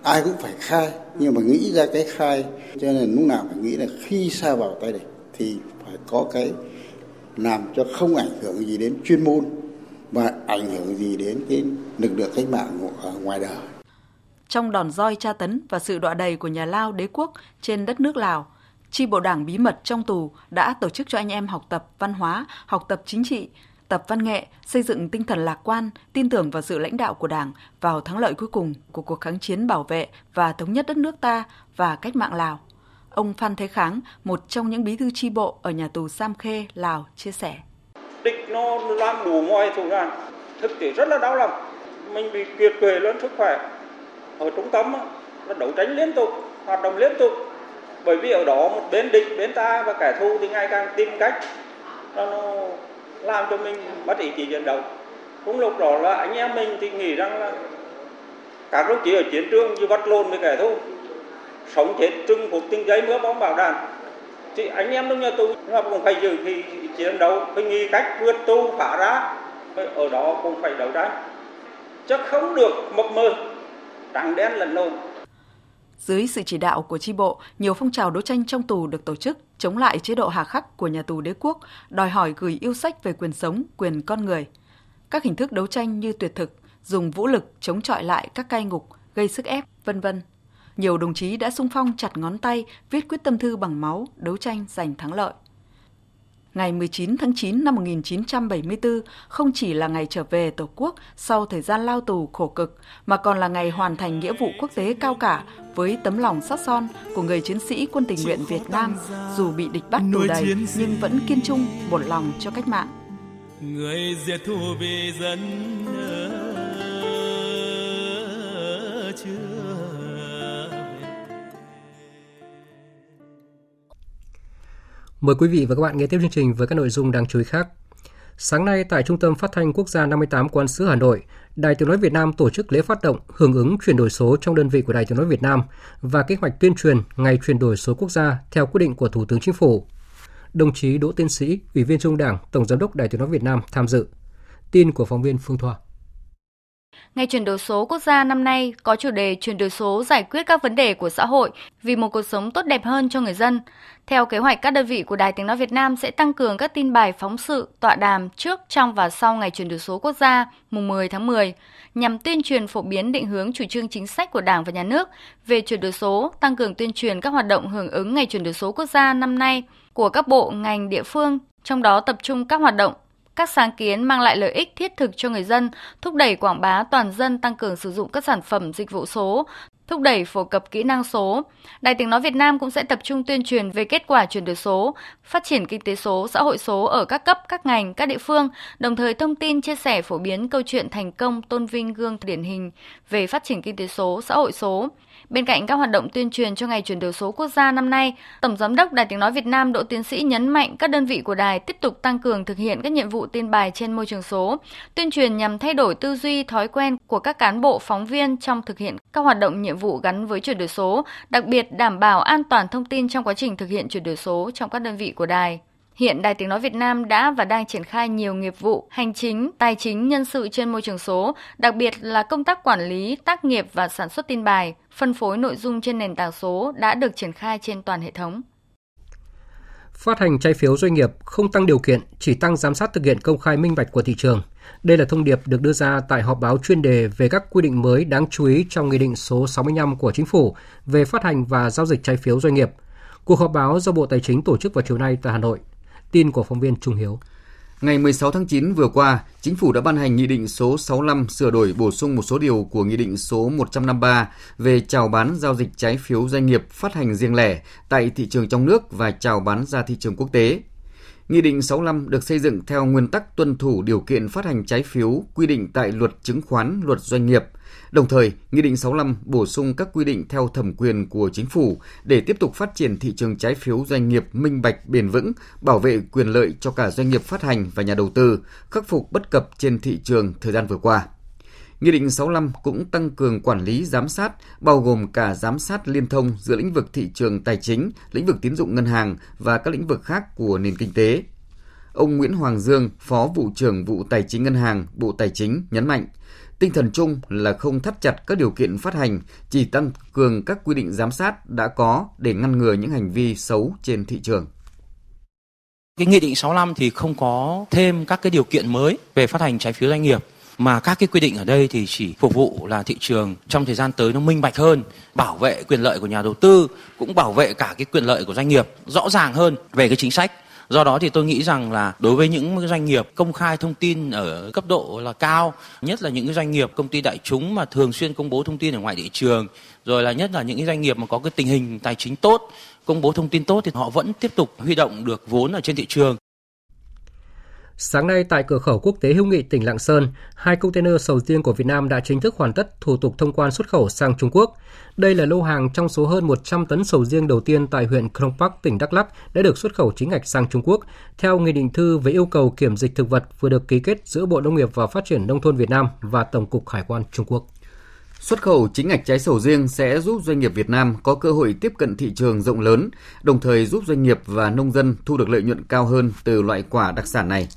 ai cũng phải khai nhưng mà nghĩ ra cái khai cho nên lúc nào phải nghĩ là khi xa vào tay địch thì phải có cái làm cho không ảnh hưởng gì đến chuyên môn và ảnh hưởng gì đến cái lực lượng cách mạng ở ngoài đời. Trong đòn roi tra tấn và sự đọa đầy của nhà Lao đế quốc trên đất nước Lào, Tri bộ đảng bí mật trong tù đã tổ chức cho anh em học tập văn hóa, học tập chính trị, tập văn nghệ, xây dựng tinh thần lạc quan, tin tưởng vào sự lãnh đạo của Đảng vào thắng lợi cuối cùng của cuộc kháng chiến bảo vệ và thống nhất đất nước ta và cách mạng Lào. Ông Phan Thế Kháng, một trong những bí thư tri bộ ở nhà tù Sam Khê, Lào, chia sẻ. Địch nó làm đủ mọi thủ đoạn, thực tế rất là đau lòng. Mình bị kiệt quệ lớn sức khỏe. Ở trung tâm nó đấu tranh liên tục, hoạt động liên tục, bởi vì ở đó một bên địch bên ta và kẻ thù thì ngày càng tìm cách nó, nó làm cho mình mất ý chí chiến đấu. Cũng lúc đó là anh em mình thì nghĩ rằng là các đồng chí ở chiến trường như bắt lộn với kẻ thù sống chết trưng phục tinh giấy mưa bóng bảo đạn thì anh em trong nhà tù nhưng cũng phải giữ thì chiến đấu phải nghĩ cách vượt tù phá ra ở đó cũng phải đấu tranh. Chắc không được mập mờ trắng đen lần nôn dưới sự chỉ đạo của tri bộ, nhiều phong trào đấu tranh trong tù được tổ chức chống lại chế độ hà khắc của nhà tù đế quốc, đòi hỏi gửi yêu sách về quyền sống, quyền con người. Các hình thức đấu tranh như tuyệt thực, dùng vũ lực chống chọi lại các cai ngục, gây sức ép, vân vân. Nhiều đồng chí đã sung phong chặt ngón tay, viết quyết tâm thư bằng máu, đấu tranh giành thắng lợi ngày 19 tháng 9 năm 1974 không chỉ là ngày trở về Tổ quốc sau thời gian lao tù khổ cực, mà còn là ngày hoàn thành nghĩa vụ quốc tế cao cả với tấm lòng sắt son của người chiến sĩ quân tình nguyện Việt Nam dù bị địch bắt tù đầy nhưng vẫn kiên trung một lòng cho cách mạng. Người diệt thù vì dân chưa Mời quý vị và các bạn nghe tiếp chương trình với các nội dung đáng chú ý khác. Sáng nay tại Trung tâm Phát thanh Quốc gia 58 Quan sứ Hà Nội, Đài Tiếng nói Việt Nam tổ chức lễ phát động hưởng ứng chuyển đổi số trong đơn vị của Đài Tiếng nói Việt Nam và kế hoạch tuyên truyền ngày chuyển đổi số quốc gia theo quyết định của Thủ tướng Chính phủ. Đồng chí Đỗ Tiến Sĩ, Ủy viên Trung Đảng, Tổng giám đốc Đài Tiếng nói Việt Nam tham dự. Tin của phóng viên Phương Thoa. Ngày chuyển đổi số quốc gia năm nay có chủ đề chuyển đổi số giải quyết các vấn đề của xã hội vì một cuộc sống tốt đẹp hơn cho người dân. Theo kế hoạch, các đơn vị của Đài Tiếng Nói Việt Nam sẽ tăng cường các tin bài phóng sự, tọa đàm trước, trong và sau ngày chuyển đổi số quốc gia mùng 10 tháng 10 nhằm tuyên truyền phổ biến định hướng chủ trương chính sách của Đảng và Nhà nước về chuyển đổi số, tăng cường tuyên truyền các hoạt động hưởng ứng ngày chuyển đổi số quốc gia năm nay của các bộ, ngành, địa phương, trong đó tập trung các hoạt động các sáng kiến mang lại lợi ích thiết thực cho người dân, thúc đẩy quảng bá toàn dân tăng cường sử dụng các sản phẩm dịch vụ số, thúc đẩy phổ cập kỹ năng số. Đài tiếng nói Việt Nam cũng sẽ tập trung tuyên truyền về kết quả chuyển đổi số, phát triển kinh tế số, xã hội số ở các cấp, các ngành, các địa phương, đồng thời thông tin chia sẻ phổ biến câu chuyện thành công tôn vinh gương điển hình về phát triển kinh tế số, xã hội số. Bên cạnh các hoạt động tuyên truyền cho ngày chuyển đổi số quốc gia năm nay, Tổng giám đốc Đài Tiếng nói Việt Nam Đỗ Tiến sĩ nhấn mạnh các đơn vị của đài tiếp tục tăng cường thực hiện các nhiệm vụ tin bài trên môi trường số, tuyên truyền nhằm thay đổi tư duy, thói quen của các cán bộ phóng viên trong thực hiện các hoạt động nhiệm vụ gắn với chuyển đổi số, đặc biệt đảm bảo an toàn thông tin trong quá trình thực hiện chuyển đổi số trong các đơn vị của đài. Hiện Đài Tiếng Nói Việt Nam đã và đang triển khai nhiều nghiệp vụ hành chính, tài chính, nhân sự trên môi trường số, đặc biệt là công tác quản lý, tác nghiệp và sản xuất tin bài, phân phối nội dung trên nền tảng số đã được triển khai trên toàn hệ thống. Phát hành trái phiếu doanh nghiệp không tăng điều kiện, chỉ tăng giám sát thực hiện công khai minh bạch của thị trường. Đây là thông điệp được đưa ra tại họp báo chuyên đề về các quy định mới đáng chú ý trong Nghị định số 65 của Chính phủ về phát hành và giao dịch trái phiếu doanh nghiệp. Cuộc họp báo do Bộ Tài chính tổ chức vào chiều nay tại Hà Nội. Tin của phóng viên Trung Hiếu. Ngày 16 tháng 9 vừa qua, Chính phủ đã ban hành Nghị định số 65 sửa đổi bổ sung một số điều của Nghị định số 153 về chào bán giao dịch trái phiếu doanh nghiệp phát hành riêng lẻ tại thị trường trong nước và chào bán ra thị trường quốc tế. Nghị định 65 được xây dựng theo nguyên tắc tuân thủ điều kiện phát hành trái phiếu quy định tại Luật Chứng khoán, Luật Doanh nghiệp – Đồng thời, Nghị định 65 bổ sung các quy định theo thẩm quyền của chính phủ để tiếp tục phát triển thị trường trái phiếu doanh nghiệp minh bạch bền vững, bảo vệ quyền lợi cho cả doanh nghiệp phát hành và nhà đầu tư, khắc phục bất cập trên thị trường thời gian vừa qua. Nghị định 65 cũng tăng cường quản lý giám sát, bao gồm cả giám sát liên thông giữa lĩnh vực thị trường tài chính, lĩnh vực tín dụng ngân hàng và các lĩnh vực khác của nền kinh tế. Ông Nguyễn Hoàng Dương, Phó vụ trưởng vụ Tài chính Ngân hàng, Bộ Tài chính nhấn mạnh, Tinh thần chung là không thắt chặt các điều kiện phát hành, chỉ tăng cường các quy định giám sát đã có để ngăn ngừa những hành vi xấu trên thị trường. Cái nghị định 65 thì không có thêm các cái điều kiện mới về phát hành trái phiếu doanh nghiệp mà các cái quy định ở đây thì chỉ phục vụ là thị trường trong thời gian tới nó minh bạch hơn, bảo vệ quyền lợi của nhà đầu tư, cũng bảo vệ cả cái quyền lợi của doanh nghiệp rõ ràng hơn về cái chính sách Do đó thì tôi nghĩ rằng là đối với những doanh nghiệp công khai thông tin ở cấp độ là cao, nhất là những doanh nghiệp công ty đại chúng mà thường xuyên công bố thông tin ở ngoài thị trường, rồi là nhất là những doanh nghiệp mà có cái tình hình tài chính tốt, công bố thông tin tốt thì họ vẫn tiếp tục huy động được vốn ở trên thị trường. Sáng nay tại cửa khẩu quốc tế Hữu Nghị tỉnh Lạng Sơn, hai container sầu riêng của Việt Nam đã chính thức hoàn tất thủ tục thông quan xuất khẩu sang Trung Quốc. Đây là lô hàng trong số hơn 100 tấn sầu riêng đầu tiên tại huyện Krông Park, tỉnh Đắk Lắk đã được xuất khẩu chính ngạch sang Trung Quốc theo nghị định thư về yêu cầu kiểm dịch thực vật vừa được ký kết giữa Bộ Nông nghiệp và Phát triển nông thôn Việt Nam và Tổng cục Hải quan Trung Quốc. Xuất khẩu chính ngạch trái sầu riêng sẽ giúp doanh nghiệp Việt Nam có cơ hội tiếp cận thị trường rộng lớn, đồng thời giúp doanh nghiệp và nông dân thu được lợi nhuận cao hơn từ loại quả đặc sản này.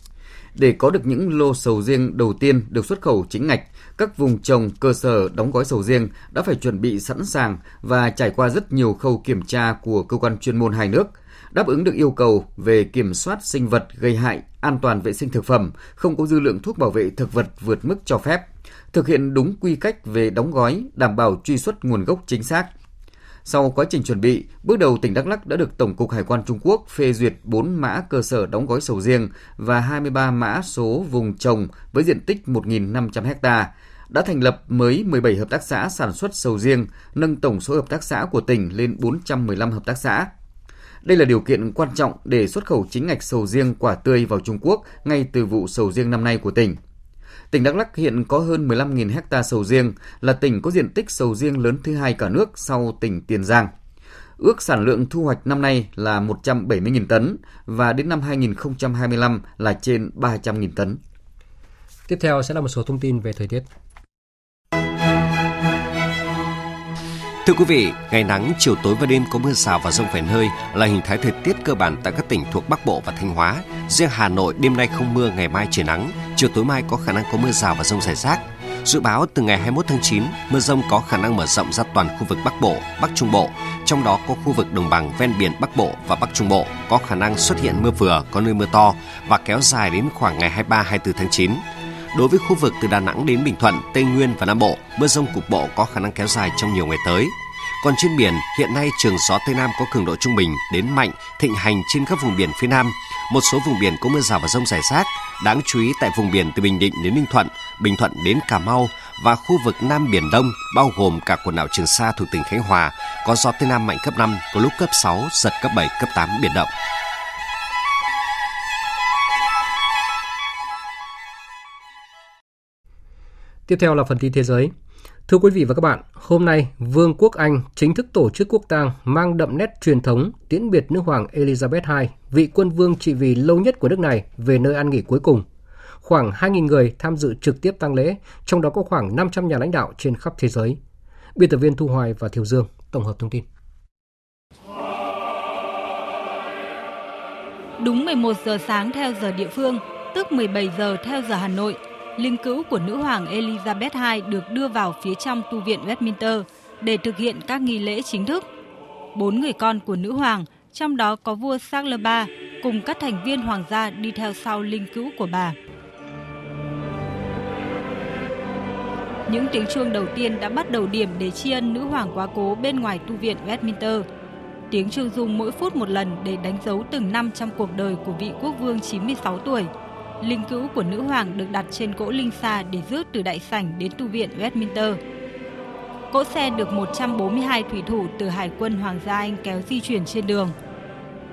Để có được những lô sầu riêng đầu tiên được xuất khẩu chính ngạch, các vùng trồng cơ sở đóng gói sầu riêng đã phải chuẩn bị sẵn sàng và trải qua rất nhiều khâu kiểm tra của cơ quan chuyên môn hai nước, đáp ứng được yêu cầu về kiểm soát sinh vật gây hại, an toàn vệ sinh thực phẩm, không có dư lượng thuốc bảo vệ thực vật vượt mức cho phép. thực hiện đúng quy cách về đóng gói, đảm bảo truy xuất nguồn gốc chính xác. Sau quá trình chuẩn bị, bước đầu tỉnh Đắk Lắk đã được Tổng cục Hải quan Trung Quốc phê duyệt 4 mã cơ sở đóng gói sầu riêng và 23 mã số vùng trồng với diện tích 1.500 ha, đã thành lập mới 17 hợp tác xã sản xuất sầu riêng, nâng tổng số hợp tác xã của tỉnh lên 415 hợp tác xã. Đây là điều kiện quan trọng để xuất khẩu chính ngạch sầu riêng quả tươi vào Trung Quốc ngay từ vụ sầu riêng năm nay của tỉnh. Tỉnh Đắk Lắk hiện có hơn 15.000 hecta sầu riêng, là tỉnh có diện tích sầu riêng lớn thứ hai cả nước sau tỉnh Tiền Giang. Ước sản lượng thu hoạch năm nay là 170.000 tấn và đến năm 2025 là trên 300.000 tấn. Tiếp theo sẽ là một số thông tin về thời tiết. Thưa quý vị, ngày nắng, chiều tối và đêm có mưa rào và rông vài nơi là hình thái thời tiết cơ bản tại các tỉnh thuộc Bắc Bộ và Thanh Hóa. Riêng Hà Nội đêm nay không mưa, ngày mai trời nắng, chiều tối mai có khả năng có mưa rào và rông rải rác. Dự báo từ ngày 21 tháng 9, mưa rông có khả năng mở rộng ra toàn khu vực Bắc Bộ, Bắc Trung Bộ, trong đó có khu vực đồng bằng ven biển Bắc Bộ và Bắc Trung Bộ có khả năng xuất hiện mưa vừa, có nơi mưa to và kéo dài đến khoảng ngày 23-24 tháng 9. Đối với khu vực từ Đà Nẵng đến Bình Thuận, Tây Nguyên và Nam Bộ, mưa rông cục bộ có khả năng kéo dài trong nhiều ngày tới. Còn trên biển, hiện nay trường gió Tây Nam có cường độ trung bình đến mạnh, thịnh hành trên các vùng biển phía Nam. Một số vùng biển có mưa rào và rông rải rác. Đáng chú ý tại vùng biển từ Bình Định đến Ninh Thuận, Bình Thuận đến Cà Mau và khu vực Nam Biển Đông, bao gồm cả quần đảo Trường Sa thuộc tỉnh Khánh Hòa, có gió Tây Nam mạnh cấp 5, có lúc cấp 6, giật cấp 7, cấp 8 biển động. Tiếp theo là phần tin thế giới. Thưa quý vị và các bạn, hôm nay Vương quốc Anh chính thức tổ chức quốc tang mang đậm nét truyền thống tiễn biệt nữ hoàng Elizabeth II, vị quân vương trị vì lâu nhất của nước này về nơi an nghỉ cuối cùng. Khoảng 2.000 người tham dự trực tiếp tang lễ, trong đó có khoảng 500 nhà lãnh đạo trên khắp thế giới. Biên tập viên Thu Hoài và Thiều Dương tổng hợp thông tin. Đúng 11 giờ sáng theo giờ địa phương, tức 17 giờ theo giờ Hà Nội, linh cữu của nữ hoàng Elizabeth II được đưa vào phía trong tu viện Westminster để thực hiện các nghi lễ chính thức. Bốn người con của nữ hoàng, trong đó có vua Charles III cùng các thành viên hoàng gia đi theo sau linh cữu của bà. Những tiếng chuông đầu tiên đã bắt đầu điểm để tri ân nữ hoàng quá cố bên ngoài tu viện Westminster. Tiếng chuông rung mỗi phút một lần để đánh dấu từng năm trong cuộc đời của vị quốc vương 96 tuổi – linh cữu của nữ hoàng được đặt trên cỗ linh xa để rước từ đại sảnh đến tu viện Westminster. Cỗ xe được 142 thủy thủ từ Hải quân Hoàng gia Anh kéo di chuyển trên đường.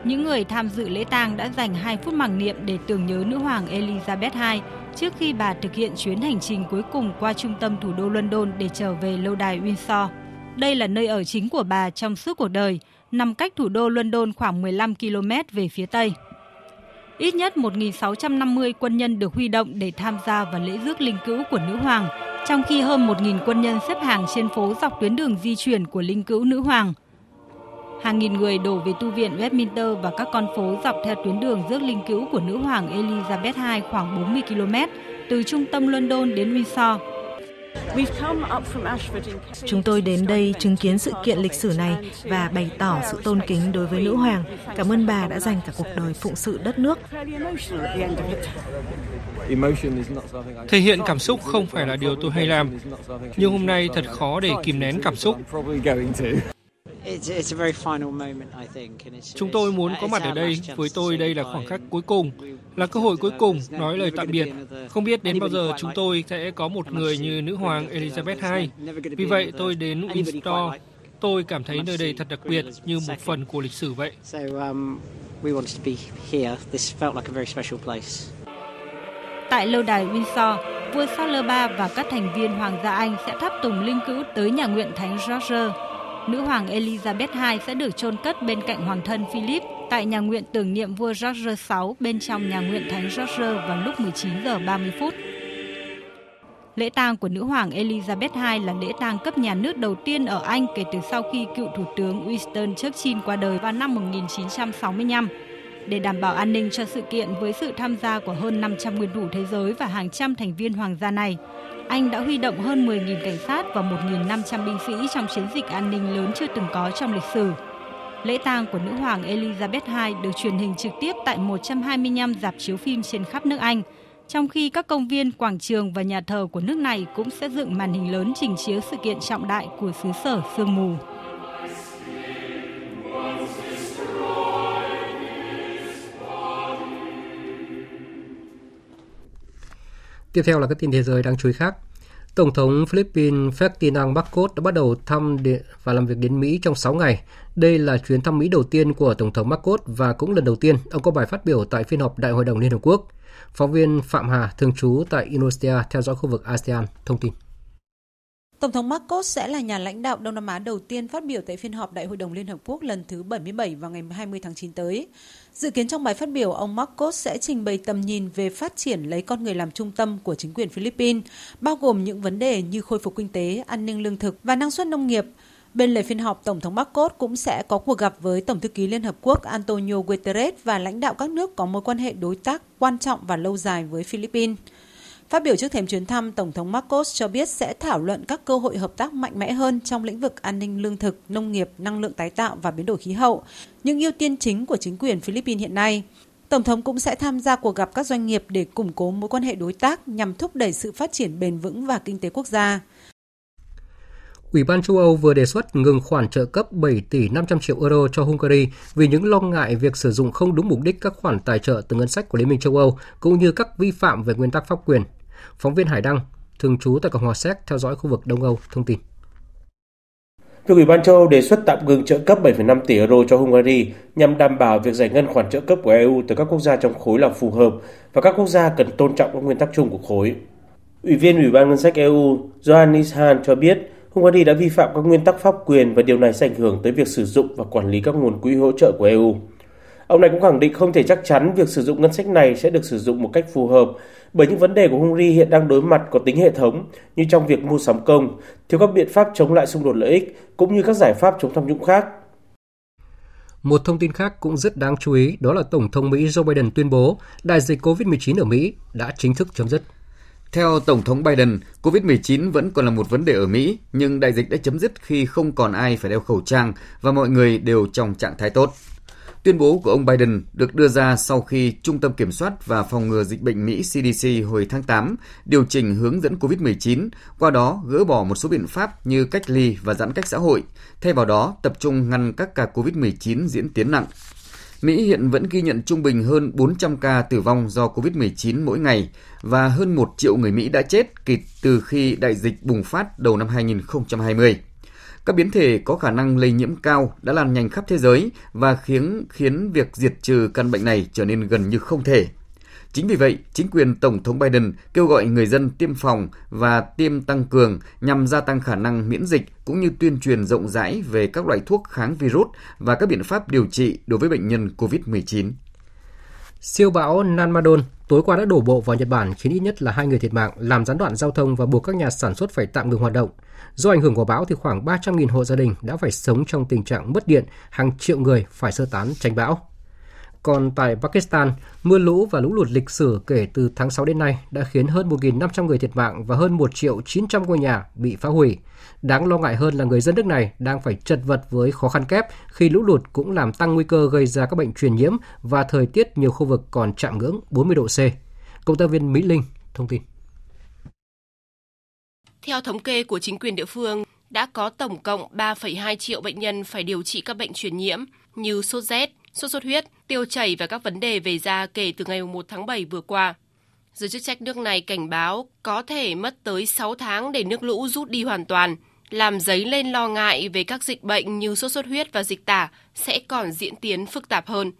Những người tham dự lễ tang đã dành 2 phút mặc niệm để tưởng nhớ nữ hoàng Elizabeth II trước khi bà thực hiện chuyến hành trình cuối cùng qua trung tâm thủ đô London để trở về lâu đài Windsor. Đây là nơi ở chính của bà trong suốt cuộc đời, nằm cách thủ đô London khoảng 15 km về phía Tây. Ít nhất 1.650 quân nhân được huy động để tham gia vào lễ rước linh cữu của nữ hoàng, trong khi hơn 1.000 quân nhân xếp hàng trên phố dọc tuyến đường di chuyển của linh cữu nữ hoàng. Hàng nghìn người đổ về tu viện Westminster và các con phố dọc theo tuyến đường rước linh cữu của nữ hoàng Elizabeth II khoảng 40 km từ trung tâm London đến Windsor. Chúng tôi đến đây chứng kiến sự kiện lịch sử này và bày tỏ sự tôn kính đối với nữ hoàng. Cảm ơn bà đã dành cả cuộc đời phụng sự đất nước. Thể hiện cảm xúc không phải là điều tôi hay làm, nhưng hôm nay thật khó để kìm nén cảm xúc. Chúng tôi muốn có mặt ở đây, với tôi. đây là khoảng khắc cuối cùng, là cơ hội cuối cùng. nói lời tạm biệt. Không biết đến bao giờ chúng tôi sẽ có một người như nữ hoàng Elizabeth II. Vì vậy tôi đến Windsor. Tôi cảm thấy nơi đây thật đặc biệt như một phần của lịch sử vậy. Um, Tại lâu đài Windsor, vua Charles III và các thành viên Hoàng gia Anh sẽ thắp tùng linh cữu tới nhà nguyện Thánh George nữ hoàng Elizabeth II sẽ được chôn cất bên cạnh hoàng thân Philip tại nhà nguyện tưởng niệm vua George VI bên trong nhà nguyện Thánh George vào lúc 19 giờ 30 phút. Lễ tang của nữ hoàng Elizabeth II là lễ tang cấp nhà nước đầu tiên ở Anh kể từ sau khi cựu thủ tướng Winston Churchill qua đời vào năm 1965. Để đảm bảo an ninh cho sự kiện với sự tham gia của hơn 500 nguyên thủ thế giới và hàng trăm thành viên hoàng gia này, anh đã huy động hơn 10.000 cảnh sát và 1.500 binh sĩ trong chiến dịch an ninh lớn chưa từng có trong lịch sử. Lễ tang của nữ hoàng Elizabeth II được truyền hình trực tiếp tại 125 dạp chiếu phim trên khắp nước Anh, trong khi các công viên, quảng trường và nhà thờ của nước này cũng sẽ dựng màn hình lớn trình chiếu sự kiện trọng đại của xứ sở sương mù. Tiếp theo là các tin thế giới đáng chú ý khác. Tổng thống Philippines Ferdinand Marcos đã bắt đầu thăm và làm việc đến Mỹ trong 6 ngày. Đây là chuyến thăm Mỹ đầu tiên của Tổng thống Marcos và cũng lần đầu tiên ông có bài phát biểu tại phiên họp Đại hội đồng Liên Hợp Quốc. Phóng viên Phạm Hà, thường trú tại Indonesia, theo dõi khu vực ASEAN, thông tin. Tổng thống Marcos sẽ là nhà lãnh đạo Đông Nam Á đầu tiên phát biểu tại phiên họp Đại hội đồng Liên Hợp Quốc lần thứ 77 vào ngày 20 tháng 9 tới. Dự kiến trong bài phát biểu, ông Marcos sẽ trình bày tầm nhìn về phát triển lấy con người làm trung tâm của chính quyền Philippines, bao gồm những vấn đề như khôi phục kinh tế, an ninh lương thực và năng suất nông nghiệp. Bên lề phiên họp, Tổng thống Marcos cũng sẽ có cuộc gặp với Tổng thư ký Liên Hợp Quốc Antonio Guterres và lãnh đạo các nước có mối quan hệ đối tác quan trọng và lâu dài với Philippines. Phát biểu trước thềm chuyến thăm, Tổng thống Marcos cho biết sẽ thảo luận các cơ hội hợp tác mạnh mẽ hơn trong lĩnh vực an ninh lương thực, nông nghiệp, năng lượng tái tạo và biến đổi khí hậu, những ưu tiên chính của chính quyền Philippines hiện nay. Tổng thống cũng sẽ tham gia cuộc gặp các doanh nghiệp để củng cố mối quan hệ đối tác nhằm thúc đẩy sự phát triển bền vững và kinh tế quốc gia. Ủy ban châu Âu vừa đề xuất ngừng khoản trợ cấp 7 tỷ 500 triệu euro cho Hungary vì những lo ngại việc sử dụng không đúng mục đích các khoản tài trợ từ ngân sách của Liên minh châu Âu cũng như các vi phạm về nguyên tắc pháp quyền. Phóng viên Hải Đăng, thường trú tại Cộng hòa Séc theo dõi khu vực Đông Âu thông tin. Việc Ủy ban châu Âu đề xuất tạm ngừng trợ cấp 7,5 tỷ euro cho Hungary nhằm đảm bảo việc giải ngân khoản trợ cấp của EU từ các quốc gia trong khối là phù hợp và các quốc gia cần tôn trọng các nguyên tắc chung của khối. Ủy viên Ủy ban ngân sách EU Johannes Hahn cho biết Hungary đã vi phạm các nguyên tắc pháp quyền và điều này sẽ ảnh hưởng tới việc sử dụng và quản lý các nguồn quỹ hỗ trợ của EU. Ông này cũng khẳng định không thể chắc chắn việc sử dụng ngân sách này sẽ được sử dụng một cách phù hợp bởi những vấn đề của Hungary hiện đang đối mặt có tính hệ thống như trong việc mua sắm công, thiếu các biện pháp chống lại xung đột lợi ích cũng như các giải pháp chống tham nhũng khác. Một thông tin khác cũng rất đáng chú ý đó là Tổng thống Mỹ Joe Biden tuyên bố đại dịch COVID-19 ở Mỹ đã chính thức chấm dứt. Theo Tổng thống Biden, COVID-19 vẫn còn là một vấn đề ở Mỹ, nhưng đại dịch đã chấm dứt khi không còn ai phải đeo khẩu trang và mọi người đều trong trạng thái tốt. Tuyên bố của ông Biden được đưa ra sau khi Trung tâm Kiểm soát và Phòng ngừa Dịch bệnh Mỹ CDC hồi tháng 8 điều chỉnh hướng dẫn COVID-19, qua đó gỡ bỏ một số biện pháp như cách ly và giãn cách xã hội, thay vào đó tập trung ngăn các ca COVID-19 diễn tiến nặng. Mỹ hiện vẫn ghi nhận trung bình hơn 400 ca tử vong do COVID-19 mỗi ngày và hơn 1 triệu người Mỹ đã chết kể từ khi đại dịch bùng phát đầu năm 2020. Các biến thể có khả năng lây nhiễm cao đã lan nhanh khắp thế giới và khiến khiến việc diệt trừ căn bệnh này trở nên gần như không thể. Chính vì vậy, chính quyền Tổng thống Biden kêu gọi người dân tiêm phòng và tiêm tăng cường nhằm gia tăng khả năng miễn dịch cũng như tuyên truyền rộng rãi về các loại thuốc kháng virus và các biện pháp điều trị đối với bệnh nhân COVID-19. Siêu bão Nanmadon tối qua đã đổ bộ vào Nhật Bản khiến ít nhất là hai người thiệt mạng, làm gián đoạn giao thông và buộc các nhà sản xuất phải tạm ngừng hoạt động. Do ảnh hưởng của bão thì khoảng 300.000 hộ gia đình đã phải sống trong tình trạng mất điện, hàng triệu người phải sơ tán tránh bão. Còn tại Pakistan, mưa lũ và lũ lụt lịch sử kể từ tháng 6 đến nay đã khiến hơn 1.500 người thiệt mạng và hơn 1 triệu 900 ngôi nhà bị phá hủy. Đáng lo ngại hơn là người dân nước này đang phải chật vật với khó khăn kép khi lũ lụt cũng làm tăng nguy cơ gây ra các bệnh truyền nhiễm và thời tiết nhiều khu vực còn chạm ngưỡng 40 độ C. Công tác viên Mỹ Linh thông tin. Theo thống kê của chính quyền địa phương, đã có tổng cộng 3,2 triệu bệnh nhân phải điều trị các bệnh truyền nhiễm như sốt rét, sốt xuất huyết, tiêu chảy và các vấn đề về da kể từ ngày 1 tháng 7 vừa qua. Giới chức trách nước này cảnh báo có thể mất tới 6 tháng để nước lũ rút đi hoàn toàn, làm dấy lên lo ngại về các dịch bệnh như sốt xuất huyết và dịch tả sẽ còn diễn tiến phức tạp hơn.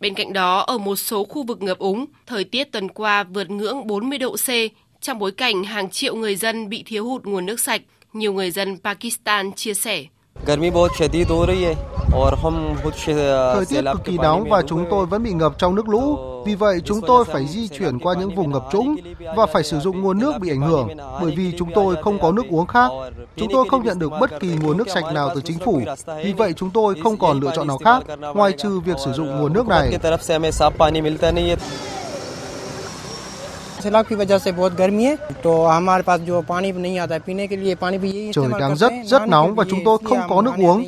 Bên cạnh đó, ở một số khu vực ngập úng, thời tiết tuần qua vượt ngưỡng 40 độ C trong bối cảnh hàng triệu người dân bị thiếu hụt nguồn nước sạch, nhiều người dân Pakistan chia sẻ. Thời tiết cực kỳ nóng và chúng tôi vẫn bị ngập trong nước lũ. Vì vậy, chúng tôi phải di chuyển qua những vùng ngập trũng và phải sử dụng nguồn nước bị ảnh hưởng bởi vì chúng tôi không có nước uống khác. Chúng tôi không nhận được bất kỳ nguồn nước sạch nào từ chính phủ. Vì vậy, chúng tôi không còn lựa chọn nào khác ngoài trừ việc sử dụng nguồn nước này. सैलाब की वजह से बहुत गर्मी है तो हमारे पास जो पानी नहीं आता है पीने के लिए पानी भी यही Trời đang rất rất nóng và chúng tôi không có nước uống,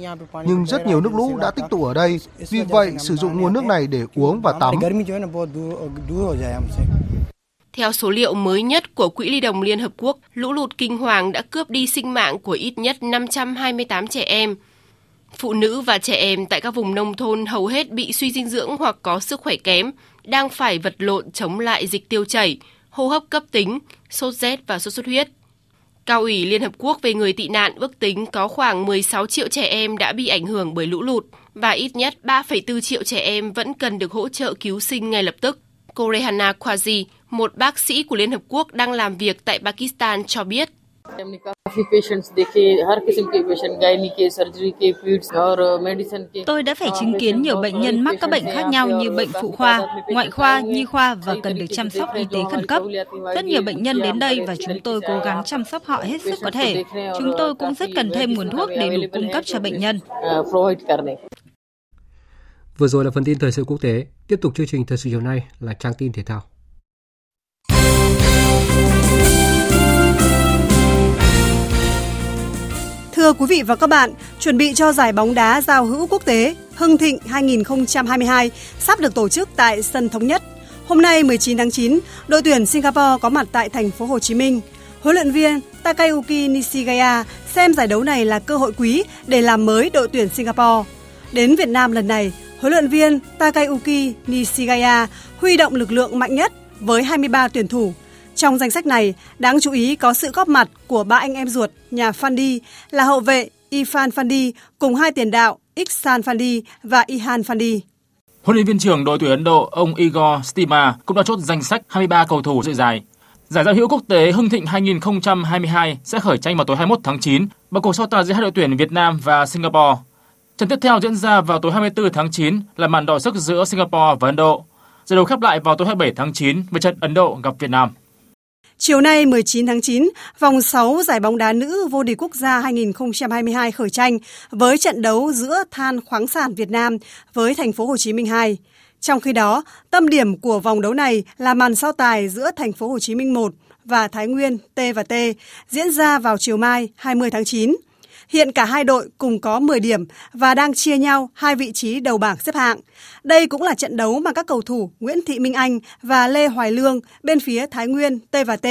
nhưng rất nhiều nước lũ đã tích tụ ở đây. Vì vậy, sử dụng nguồn nước này để uống và tắm. Theo số liệu mới nhất của Quỹ Ly đồng Liên Hợp Quốc, lũ lụt kinh hoàng đã cướp đi sinh mạng của ít nhất 528 trẻ em. Phụ nữ và trẻ em tại các vùng nông thôn hầu hết bị suy dinh dưỡng hoặc có sức khỏe kém, đang phải vật lộn chống lại dịch tiêu chảy, hô hấp cấp tính, sốt rét và sốt xuất huyết. Cao ủy Liên Hợp Quốc về người tị nạn ước tính có khoảng 16 triệu trẻ em đã bị ảnh hưởng bởi lũ lụt và ít nhất 3,4 triệu trẻ em vẫn cần được hỗ trợ cứu sinh ngay lập tức. Cô Rehana Kwazi, một bác sĩ của Liên Hợp Quốc đang làm việc tại Pakistan cho biết. Tôi đã phải chứng kiến nhiều bệnh nhân mắc các bệnh khác nhau như bệnh phụ khoa, ngoại khoa, nhi khoa và cần được chăm sóc y tế khẩn cấp. Rất nhiều bệnh nhân đến đây và chúng tôi cố gắng chăm sóc họ hết sức có thể. Chúng tôi cũng rất cần thêm nguồn thuốc để đủ cung cấp cho bệnh nhân. Vừa rồi là phần tin thời sự quốc tế. Tiếp tục chương trình thời sự chiều nay là trang tin thể thao. Thưa quý vị và các bạn, chuẩn bị cho giải bóng đá giao hữu quốc tế Hưng Thịnh 2022 sắp được tổ chức tại sân thống nhất. Hôm nay 19 tháng 9, đội tuyển Singapore có mặt tại thành phố Hồ Chí Minh. Huấn luyện viên Takayuki Nishigaya xem giải đấu này là cơ hội quý để làm mới đội tuyển Singapore. Đến Việt Nam lần này, huấn luyện viên Takayuki Nishigaya huy động lực lượng mạnh nhất với 23 tuyển thủ trong danh sách này, đáng chú ý có sự góp mặt của ba anh em ruột nhà Fandi là hậu vệ Ifan Fandi cùng hai tiền đạo Iksan Fandi và Ihan Fandi. Huấn luyện viên trưởng đội tuyển Ấn Độ, ông Igor Stima cũng đã chốt danh sách 23 cầu thủ dự giải. Giải giao hữu quốc tế Hưng Thịnh 2022 sẽ khởi tranh vào tối 21 tháng 9 bằng cuộc so tài giữa hai đội tuyển Việt Nam và Singapore. Trận tiếp theo diễn ra vào tối 24 tháng 9 là màn đọ sức giữa Singapore và Ấn Độ. Giải đấu khép lại vào tối 27 tháng 9 với trận Ấn Độ gặp Việt Nam. Chiều nay 19 tháng 9, vòng 6 giải bóng đá nữ vô địch quốc gia 2022 khởi tranh với trận đấu giữa Than khoáng sản Việt Nam với thành phố Hồ Chí Minh 2. Trong khi đó, tâm điểm của vòng đấu này là màn so tài giữa thành phố Hồ Chí Minh 1 và Thái Nguyên T và T diễn ra vào chiều mai 20 tháng 9. Hiện cả hai đội cùng có 10 điểm và đang chia nhau hai vị trí đầu bảng xếp hạng. Đây cũng là trận đấu mà các cầu thủ Nguyễn Thị Minh Anh và Lê Hoài Lương bên phía Thái Nguyên T và T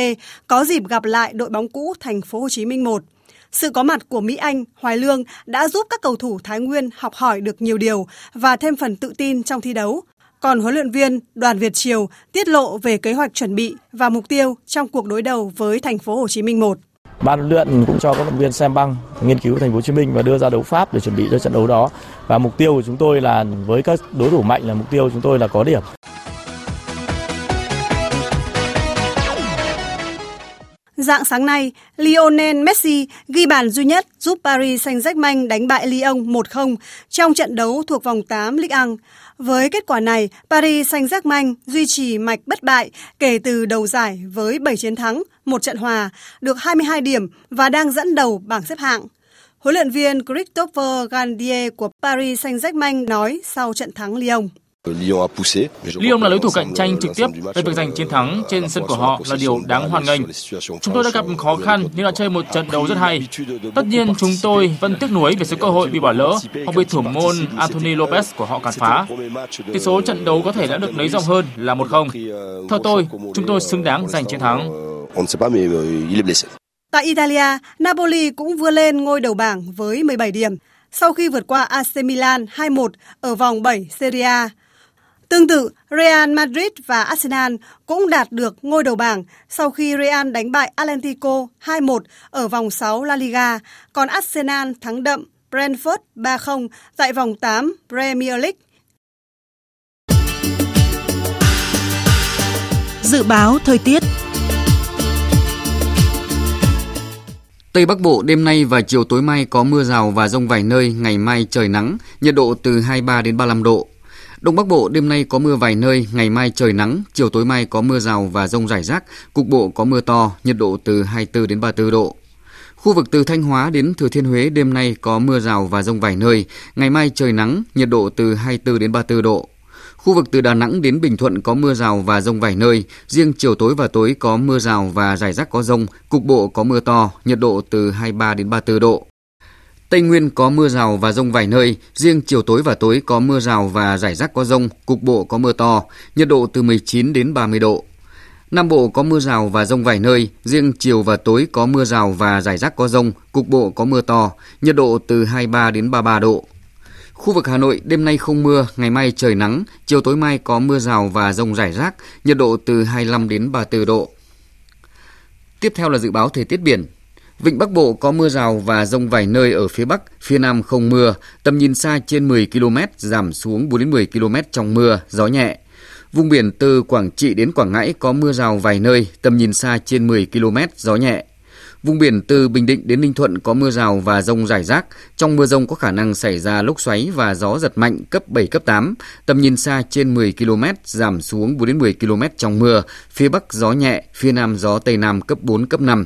có dịp gặp lại đội bóng cũ Thành phố Hồ Chí Minh 1. Sự có mặt của Mỹ Anh, Hoài Lương đã giúp các cầu thủ Thái Nguyên học hỏi được nhiều điều và thêm phần tự tin trong thi đấu. Còn huấn luyện viên Đoàn Việt Triều tiết lộ về kế hoạch chuẩn bị và mục tiêu trong cuộc đối đầu với Thành phố Hồ Chí Minh 1. Ban luyện cũng cho các vận động viên xem băng nghiên cứu thành phố Hồ Chí Minh và đưa ra đấu pháp để chuẩn bị cho trận đấu đó. Và mục tiêu của chúng tôi là với các đối thủ mạnh là mục tiêu chúng tôi là có điểm. Dạng sáng nay, Lionel Messi ghi bàn duy nhất giúp Paris Saint-Germain đánh bại Lyon 1-0 trong trận đấu thuộc vòng 8 Ligue 1. Với kết quả này, Paris Saint-Germain duy trì mạch bất bại kể từ đầu giải với 7 chiến thắng, một trận hòa, được 22 điểm và đang dẫn đầu bảng xếp hạng. Huấn luyện viên Christopher Gandier của Paris Saint-Germain nói sau trận thắng Lyon. Lyon là đối thủ cạnh tranh trực tiếp về việc giành chiến thắng trên sân của họ là điều đáng hoan nghênh. Chúng tôi đã gặp khó khăn nhưng đã chơi một trận đấu rất hay. Tất nhiên chúng tôi vẫn tiếc nuối về số cơ hội bị bỏ lỡ hoặc bị thủ môn Anthony Lopez của họ cản phá. Tỷ số trận đấu có thể đã được nới rộng hơn là một không. Theo tôi, chúng tôi xứng đáng giành chiến thắng. Tại Italia, Napoli cũng vươn lên ngôi đầu bảng với 17 điểm sau khi vượt qua AC Milan 2-1 ở vòng 7 Serie A. Tương tự, Real Madrid và Arsenal cũng đạt được ngôi đầu bảng sau khi Real đánh bại Atlético 2-1 ở vòng 6 La Liga, còn Arsenal thắng đậm Brentford 3-0 tại vòng 8 Premier League. Dự báo thời tiết Tây Bắc Bộ đêm nay và chiều tối mai có mưa rào và rông vài nơi, ngày mai trời nắng, nhiệt độ từ 23 đến 35 độ. Đông Bắc Bộ đêm nay có mưa vài nơi, ngày mai trời nắng, chiều tối mai có mưa rào và rông rải rác, cục bộ có mưa to, nhiệt độ từ 24 đến 34 độ. Khu vực từ Thanh Hóa đến Thừa Thiên Huế đêm nay có mưa rào và rông vài nơi, ngày mai trời nắng, nhiệt độ từ 24 đến 34 độ. Khu vực từ Đà Nẵng đến Bình Thuận có mưa rào và rông vài nơi, riêng chiều tối và tối có mưa rào và rải rác có rông, cục bộ có mưa to, nhiệt độ từ 23 đến 34 độ. Tây Nguyên có mưa rào và rông vài nơi, riêng chiều tối và tối có mưa rào và rải rác có rông, cục bộ có mưa to, nhiệt độ từ 19 đến 30 độ. Nam Bộ có mưa rào và rông vài nơi, riêng chiều và tối có mưa rào và rải rác có rông, cục bộ có mưa to, nhiệt độ từ 23 đến 33 độ. Khu vực Hà Nội đêm nay không mưa, ngày mai trời nắng, chiều tối mai có mưa rào và rông rải rác, nhiệt độ từ 25 đến 34 độ. Tiếp theo là dự báo thời tiết biển. Vịnh Bắc Bộ có mưa rào và rông vài nơi ở phía Bắc, phía Nam không mưa, tầm nhìn xa trên 10 km, giảm xuống 4 đến 10 km trong mưa, gió nhẹ. Vùng biển từ Quảng Trị đến Quảng Ngãi có mưa rào vài nơi, tầm nhìn xa trên 10 km, gió nhẹ. Vùng biển từ Bình Định đến Ninh Thuận có mưa rào và rông rải rác. Trong mưa rông có khả năng xảy ra lốc xoáy và gió giật mạnh cấp 7, cấp 8. Tầm nhìn xa trên 10 km, giảm xuống 4 đến 10 km trong mưa. Phía Bắc gió nhẹ, phía Nam gió Tây Nam cấp 4, cấp 5.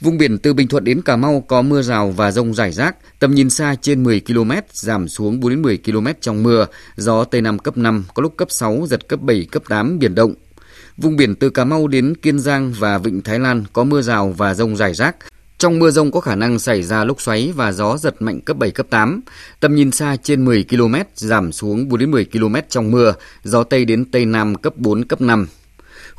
Vùng biển từ Bình Thuận đến Cà Mau có mưa rào và rông rải rác, tầm nhìn xa trên 10 km, giảm xuống 4 đến 10 km trong mưa, gió Tây Nam cấp 5, có lúc cấp 6, giật cấp 7, cấp 8, biển động. Vùng biển từ Cà Mau đến Kiên Giang và Vịnh Thái Lan có mưa rào và rông rải rác. Trong mưa rông có khả năng xảy ra lốc xoáy và gió giật mạnh cấp 7, cấp 8. Tầm nhìn xa trên 10 km, giảm xuống 4 đến 10 km trong mưa, gió Tây đến Tây Nam cấp 4, cấp 5.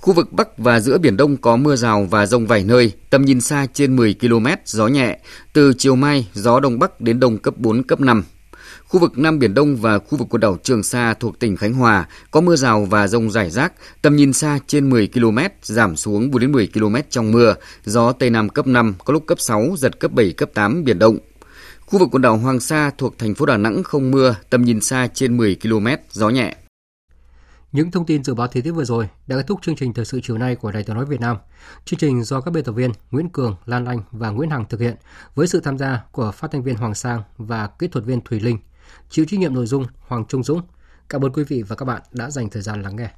Khu vực Bắc và giữa Biển Đông có mưa rào và rông vài nơi, tầm nhìn xa trên 10 km, gió nhẹ. Từ chiều mai, gió Đông Bắc đến Đông cấp 4, cấp 5. Khu vực Nam Biển Đông và khu vực quần đảo Trường Sa thuộc tỉnh Khánh Hòa có mưa rào và rông rải rác, tầm nhìn xa trên 10 km, giảm xuống 4 đến 10 km trong mưa, gió Tây Nam cấp 5, có lúc cấp 6, giật cấp 7, cấp 8, biển động. Khu vực quần đảo Hoàng Sa thuộc thành phố Đà Nẵng không mưa, tầm nhìn xa trên 10 km, gió nhẹ. Những thông tin dự báo thời tiết vừa rồi đã kết thúc chương trình thời sự chiều nay của Đài Tiếng nói Việt Nam. Chương trình do các biên tập viên Nguyễn Cường, Lan Anh và Nguyễn Hằng thực hiện với sự tham gia của phát thanh viên Hoàng Sang và kỹ thuật viên Thùy Linh. Chịu trách nhiệm nội dung Hoàng Trung Dũng. Cảm ơn quý vị và các bạn đã dành thời gian lắng nghe.